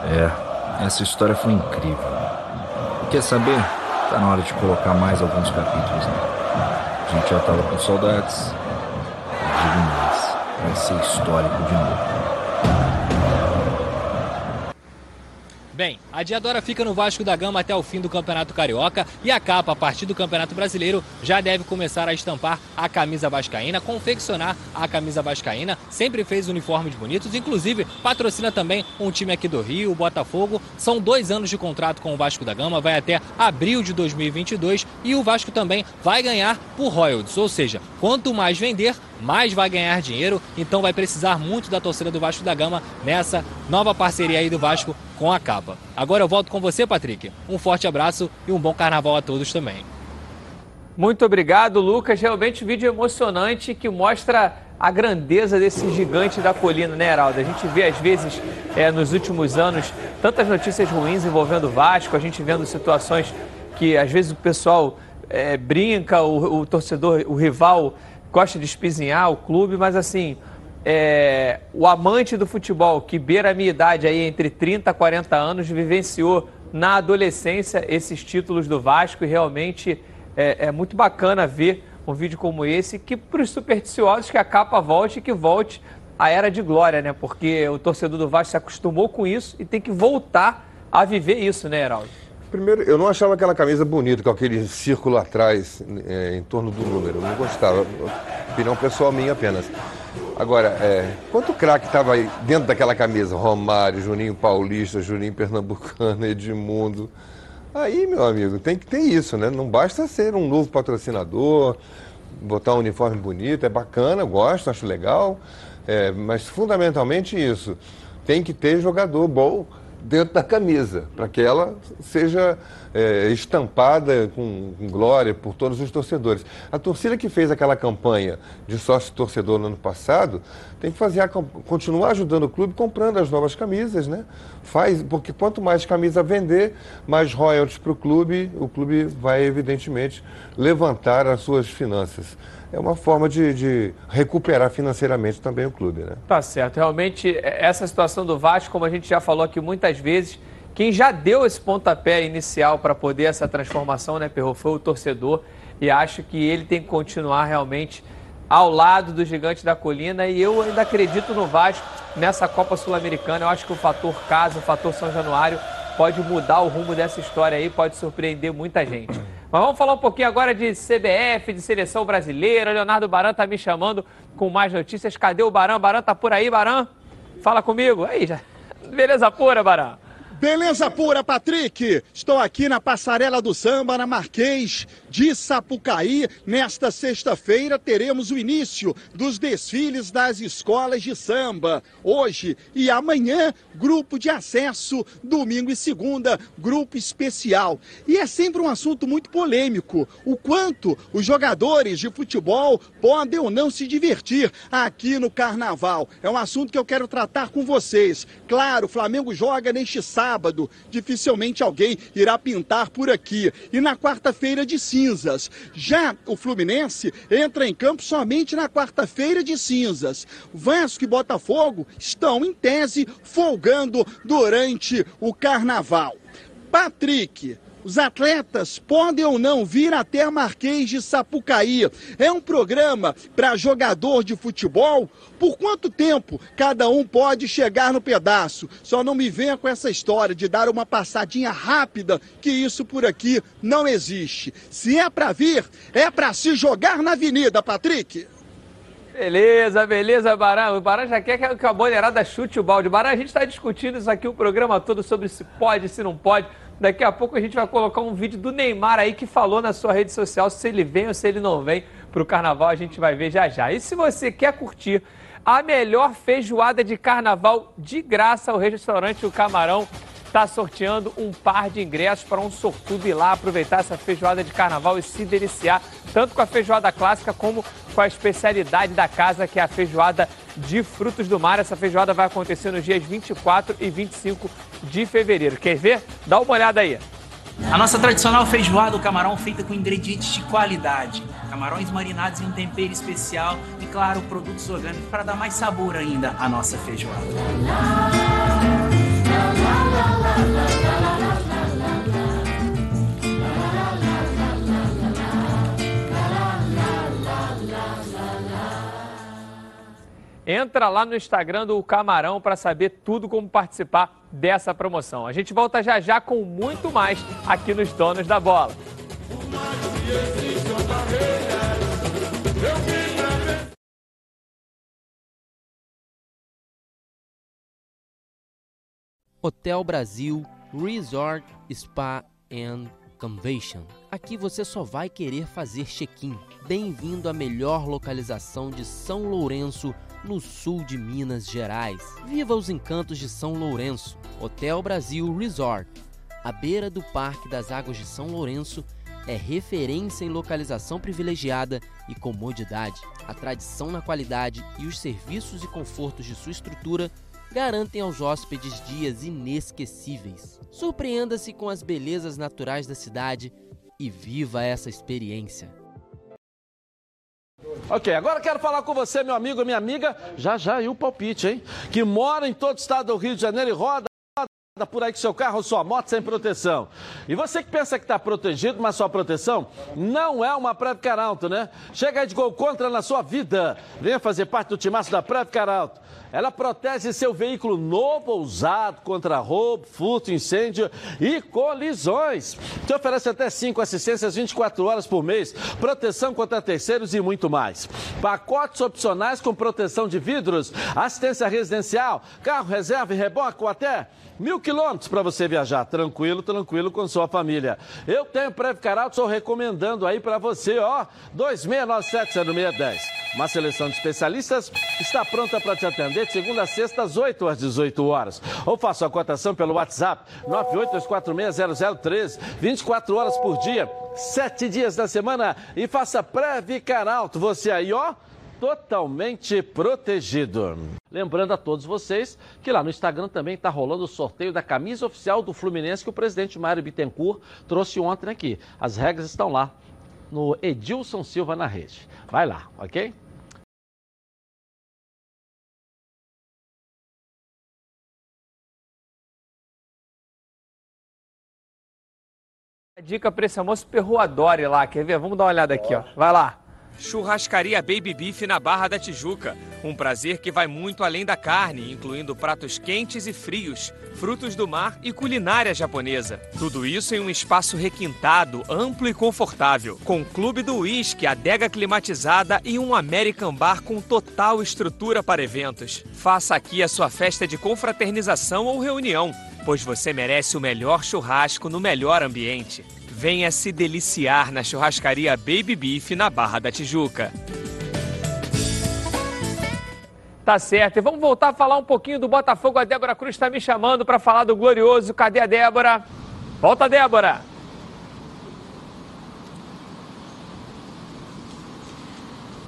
É, essa história foi incrível. Quer saber? Tá na hora de colocar mais alguns capítulos, né? A gente já tava com saudades. Digo mais, vai ser histórico de novo. Bem, a Diadora fica no Vasco da Gama até o fim do Campeonato Carioca e a capa, a partir do Campeonato Brasileiro, já deve começar a estampar a camisa vascaína, confeccionar a camisa vascaína. Sempre fez uniformes bonitos, inclusive patrocina também um time aqui do Rio, o Botafogo. São dois anos de contrato com o Vasco da Gama, vai até abril de 2022 e o Vasco também vai ganhar por royalties, ou seja, quanto mais vender, mais vai ganhar dinheiro, então vai precisar muito da torcida do Vasco da Gama nessa nova parceria aí do Vasco com a capa. Agora eu volto com você, Patrick. Um forte abraço e um bom carnaval a todos também. Muito obrigado, Lucas. Realmente um vídeo emocionante que mostra a grandeza desse gigante da colina, né, Heraldo? A gente vê, às vezes, é, nos últimos anos, tantas notícias ruins envolvendo o Vasco, a gente vendo situações que, às vezes, o pessoal é, brinca, o, o torcedor, o rival gosta de espizinhar o clube, mas assim, é, o amante do futebol que beira a minha idade aí entre 30 e 40 anos vivenciou na adolescência esses títulos do Vasco e realmente é, é muito bacana ver um vídeo como esse que para os supersticiosos que a capa volte e que volte a era de glória, né? Porque o torcedor do Vasco se acostumou com isso e tem que voltar a viver isso, né, Heraldo? Primeiro, eu não achava aquela camisa bonita, com aquele círculo atrás, é, em torno do número. Eu não gostava. Opinião pessoal minha apenas. Agora, é, quanto craque estava aí dentro daquela camisa? Romário, Juninho Paulista, Juninho Pernambucano, Edmundo. Aí, meu amigo, tem que ter isso, né? Não basta ser um novo patrocinador, botar um uniforme bonito, é bacana, gosto, acho legal, é, mas fundamentalmente isso. Tem que ter jogador bom dentro da camisa, para que ela seja é, estampada com, com, glória por todos os torcedores. A torcida que fez aquela campanha de sócio-torcedor no ano passado tem que fazer a, continuar ajudando o clube comprando as novas camisas, né? Faz, porque quanto mais camisa vender, mais royalties para o clube, o clube vai evidentemente levantar as suas finanças é uma forma de, de, recuperar financeiramente também o clube, né? Tá certo. Realmente, é, essa situação do Vasco, como a gente já falou aqui muitas vezes, quem já deu esse pontapé inicial para poder essa transformação, né, Perro, foi o torcedor. E acho que ele tem que continuar realmente ao lado do gigante da colina. E eu ainda acredito no Vasco nessa Copa Sul-Americana. Eu acho que o fator casa, o fator São Januário pode mudar o rumo dessa história aí, pode surpreender muita gente. Mas vamos falar um pouquinho agora de CBF, de seleção brasileira. Leonardo Baran está me chamando com mais notícias. Cadê o Baran? Baran tá por aí, Baran? Fala comigo. Aí, já. Beleza pura, Baran. Beleza pura, Patrick! Estou aqui na Passarela do Samba, na Marquês de Sapucaí. Nesta sexta-feira teremos o início dos desfiles das escolas de samba. Hoje e amanhã, grupo de acesso. Domingo e segunda, grupo especial. E é sempre um assunto muito polêmico: o quanto os jogadores de futebol podem ou não se divertir aqui no carnaval. É um assunto que eu quero tratar com vocês. Claro, o Flamengo joga neste sábado sábado, dificilmente alguém irá pintar por aqui. E na quarta-feira de cinzas. Já o Fluminense entra em campo somente na quarta-feira de cinzas. Vasco e Botafogo estão, em tese, folgando durante o carnaval. Patrick, os atletas podem ou não vir até Marquês de Sapucaí. É um programa para jogador de futebol? Por quanto tempo cada um pode chegar no pedaço? Só não me venha com essa história de dar uma passadinha rápida, que isso por aqui não existe. Se é para vir, é para se jogar na avenida, Patrick. Beleza, beleza, Barão. O Barão já quer que a boleirada chute o balde. Barão, a gente está discutindo isso aqui o programa todo sobre se pode, se não pode. Daqui a pouco a gente vai colocar um vídeo do Neymar aí que falou na sua rede social se ele vem ou se ele não vem para o carnaval. A gente vai ver já já. E se você quer curtir a melhor feijoada de carnaval de graça, o restaurante O Camarão está sorteando um par de ingressos para um sortudo ir lá aproveitar essa feijoada de carnaval e se deliciar, tanto com a feijoada clássica como com a especialidade da casa, que é a feijoada de frutos do mar. Essa feijoada vai acontecer nos dias 24 e 25 de fevereiro. Quer ver? Dá uma olhada aí. A nossa tradicional feijoada, o camarão feita com ingredientes de qualidade, camarões marinados em um tempero especial e, claro, produtos orgânicos para dar mais sabor ainda à nossa feijoada. Entra lá no Instagram do Camarão para saber tudo como participar dessa promoção. A gente volta já já com muito mais aqui nos Donos da Bola. Hotel Brasil Resort Spa and Convention. Aqui você só vai querer fazer check-in. Bem-vindo à melhor localização de São Lourenço, no sul de Minas Gerais. Viva os encantos de São Lourenço. Hotel Brasil Resort. À beira do Parque das Águas de São Lourenço, é referência em localização privilegiada e comodidade. A tradição na qualidade e os serviços e confortos de sua estrutura garantem aos hóspedes dias inesquecíveis. Surpreenda-se com as belezas naturais da cidade e viva essa experiência. Ok, agora quero falar com você, meu amigo, minha amiga, já já e o palpite, hein? Que mora em todo o estado do Rio de Janeiro e roda por aí com seu carro ou sua moto sem proteção. E você que pensa que está protegido, mas sua proteção não é uma Preve Caralto, né? Chega aí de gol contra na sua vida. Venha fazer parte do timaço da Preve Caralto. Ela protege seu veículo novo ou usado contra roubo, furto, incêndio e colisões. Te oferece até 5 assistências 24 horas por mês, proteção contra terceiros e muito mais. Pacotes opcionais com proteção de vidros, assistência residencial, carro reserva e reboque ou até mil quilômetros para você viajar tranquilo, tranquilo com sua família. Eu tenho Preve Caralto, estou recomendando aí para você, ó, 26970610. Uma seleção de especialistas está pronta para te atender de segunda a sexta, às 8 às 18 horas. Ou faça a cotação pelo WhatsApp 982460013, 24 horas por dia, 7 dias da semana e faça Preve Caralto. Você aí, ó totalmente protegido. Lembrando a todos vocês que lá no Instagram também está rolando o sorteio da camisa oficial do Fluminense que o presidente Mário Bittencourt trouxe ontem aqui. As regras estão lá no Edilson Silva na rede. Vai lá, ok? Dica para esse almoço perruadore lá, quer ver? Vamos dar uma olhada aqui, ó. Vai lá. Churrascaria Baby Beef na Barra da Tijuca. Um prazer que vai muito além da carne, incluindo pratos quentes e frios, frutos do mar e culinária japonesa. Tudo isso em um espaço requintado, amplo e confortável, com clube do uísque, adega climatizada e um American Bar com total estrutura para eventos. Faça aqui a sua festa de confraternização ou reunião, pois você merece o melhor churrasco no melhor ambiente. Venha se deliciar na churrascaria Baby Beef na Barra da Tijuca. Tá certo. E vamos voltar a falar um pouquinho do Botafogo. A Débora Cruz está me chamando para falar do Glorioso. Cadê a Débora? Volta, Débora.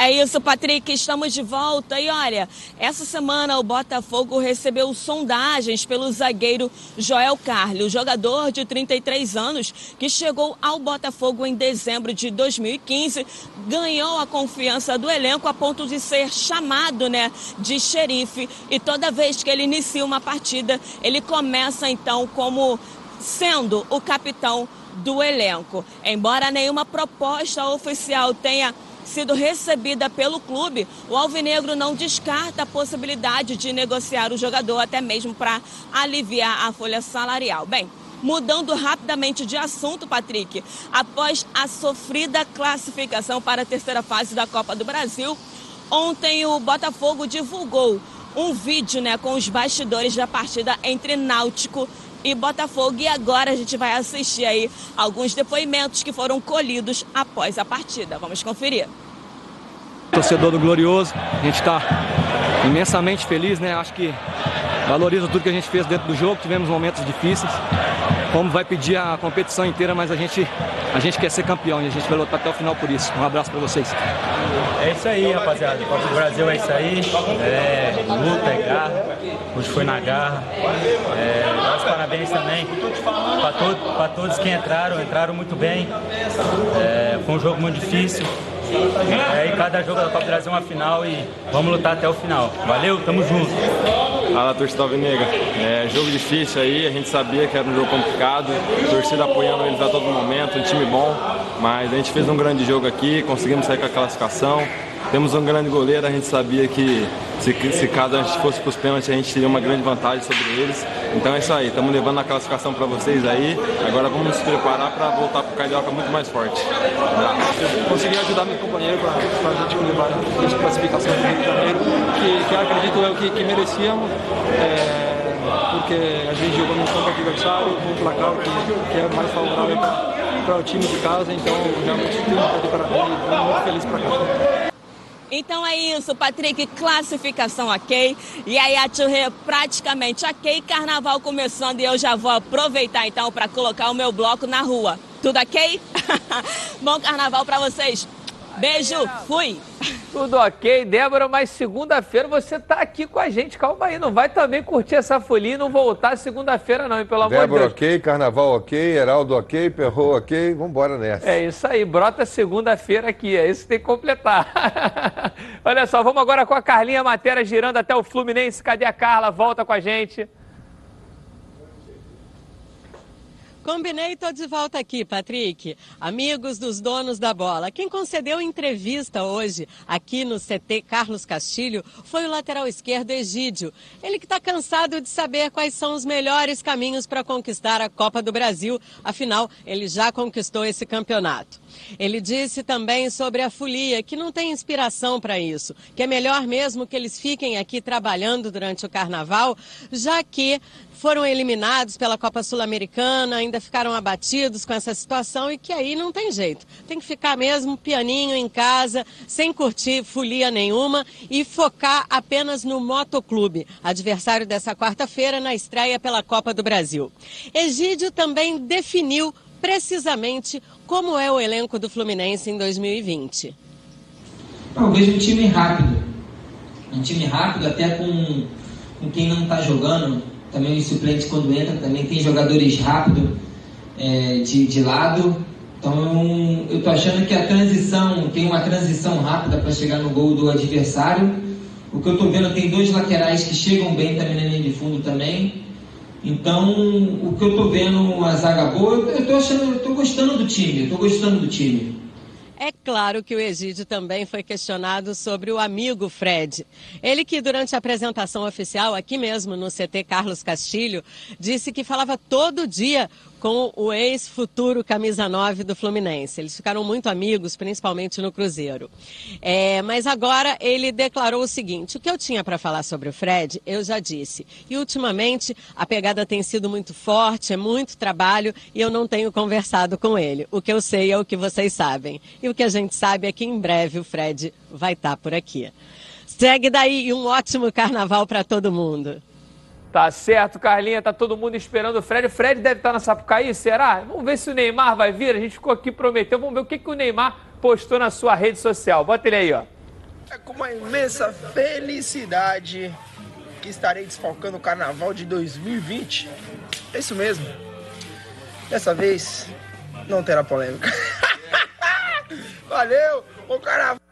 É isso, Patrick. Estamos de volta. E olha, essa semana o Botafogo recebeu sondagens pelo zagueiro Joel Carlos, jogador de 33 anos que chegou ao Botafogo em dezembro de 2015, ganhou a confiança do elenco a ponto de ser chamado, né, de xerife. E toda vez que ele inicia uma partida, ele começa então como sendo o capitão do elenco. Embora nenhuma proposta oficial tenha sido recebida pelo clube, o Alvinegro não descarta a possibilidade de negociar o jogador até mesmo para aliviar a folha salarial. Bem, Mudando rapidamente de assunto, Patrick, após a sofrida classificação para a terceira fase da Copa do Brasil, ontem o Botafogo divulgou um vídeo né, com os bastidores da partida entre Náutico e Botafogo. E agora a gente vai assistir aí alguns depoimentos que foram colhidos após a partida. Vamos conferir. Torcedor do Glorioso, a gente está imensamente feliz, né? Acho que valoriza tudo que a gente fez dentro do jogo, tivemos momentos difíceis. Como vai pedir a competição inteira, mas a gente, a gente quer ser campeão e a gente vai lutar até o final por isso. Um abraço para vocês. É isso aí, rapaziada. Copa do Brasil é isso aí. É luta, é garra. Hoje foi na garra. É, parabéns também para todo, todos que entraram, entraram muito bem. É, foi um jogo muito difícil. É, e cada jogo da Copa do Brasil é uma final e vamos lutar até o final. Valeu, tamo junto. Fala, torcida alvinegra. É jogo difícil aí, a gente sabia que era um jogo complicado, torcida apoiando eles a todo momento, um time bom, mas a gente fez um grande jogo aqui, conseguimos sair com a classificação. Temos um grande goleiro, a gente sabia que se, se caso a gente fosse para os pênaltis, a gente teria uma grande vantagem sobre eles. Então é isso aí, estamos levando a classificação para vocês aí. Agora vamos nos preparar para voltar para o Carioca muito mais forte. Eu consegui ajudar meu companheiro para a gente levar essa classificação do Rio de Janeiro, que, que acredito o que, que merecíamos. É, porque a gente jogou no campo adversário, com um placar que, que é mais favorável para o time de casa, então realmente tenho que parabéns e estou muito feliz para cá. Então é isso, Patrick, classificação ok. E aí a Tchurrê praticamente ok, carnaval começando e eu já vou aproveitar então para colocar o meu bloco na rua. Tudo ok? Bom carnaval para vocês. Beijo, fui. Tudo ok, Débora, mas segunda-feira você tá aqui com a gente. Calma aí, não vai também curtir essa folia e não voltar segunda-feira, não, hein? Pelo amor de Deus. Débora ok, Carnaval ok, Heraldo ok, Perro ok, vambora nessa. É isso aí, brota segunda-feira aqui, é isso que tem que completar. Olha só, vamos agora com a Carlinha Matera girando até o Fluminense. Cadê a Carla? Volta com a gente. Combinei, tô de volta aqui, Patrick. Amigos dos donos da bola. Quem concedeu entrevista hoje aqui no CT Carlos Castilho foi o lateral esquerdo Egídio. Ele que está cansado de saber quais são os melhores caminhos para conquistar a Copa do Brasil. Afinal, ele já conquistou esse campeonato. Ele disse também sobre a folia, que não tem inspiração para isso, que é melhor mesmo que eles fiquem aqui trabalhando durante o carnaval, já que foram eliminados pela Copa Sul-Americana, ainda ficaram abatidos com essa situação e que aí não tem jeito. Tem que ficar mesmo pianinho em casa, sem curtir folia nenhuma e focar apenas no Motoclube, adversário dessa quarta-feira na estreia pela Copa do Brasil. Egídio também definiu precisamente como é o elenco do Fluminense em 2020. Eu vejo um time rápido. Um time rápido, até com, com quem não está jogando também os suplentes quando entra também tem jogadores rápidos é, de, de lado. Então eu tô achando que a transição, tem uma transição rápida para chegar no gol do adversário. O que eu tô vendo tem dois laterais que chegam bem também na linha de fundo também. Então, o que eu tô vendo uma zaga boa, eu tô achando, eu tô gostando do time, eu tô gostando do time. Claro que o Egídio também foi questionado sobre o amigo Fred. Ele que durante a apresentação oficial aqui mesmo no CT Carlos Castilho disse que falava todo dia com o ex-futuro camisa 9 do Fluminense. Eles ficaram muito amigos, principalmente no Cruzeiro. É, mas agora ele declarou o seguinte: o que eu tinha para falar sobre o Fred, eu já disse. E ultimamente a pegada tem sido muito forte, é muito trabalho e eu não tenho conversado com ele. O que eu sei é o que vocês sabem. E o que a gente sabe é que em breve o Fred vai estar tá por aqui. Segue daí e um ótimo carnaval para todo mundo. Tá certo, Carlinha, tá todo mundo esperando o Fred. O Fred deve estar na Sapucaí, será? Vamos ver se o Neymar vai vir. A gente ficou aqui prometeu. Vamos ver o que, que o Neymar postou na sua rede social. Bota ele aí, ó. É com uma imensa felicidade que estarei desfalcando o carnaval de 2020. É isso mesmo. Dessa vez não terá polêmica. Valeu, o carnaval.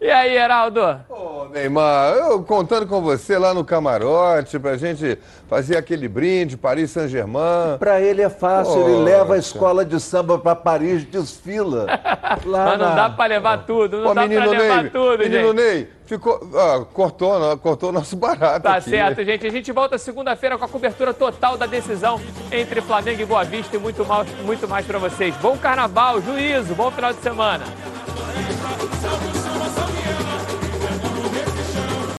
E aí, Heraldo? Ô, Neymar, eu contando com você lá no camarote pra gente fazer aquele brinde, Paris Saint-Germain. Pra ele é fácil, ele leva a escola de samba pra Paris, desfila. Lá Mas não na- dá pra levar tudo, não dá pra levar Ney, tudo, menino gente. Ney, ficou, ah, cortou, não, cortou o nosso barato Tá aqui. certo, gente. A gente volta segunda-feira com a cobertura total da decisão entre Flamengo e Boa Vista e muito mais, muito mais pra vocês. Bom carnaval, juízo, bom final de semana.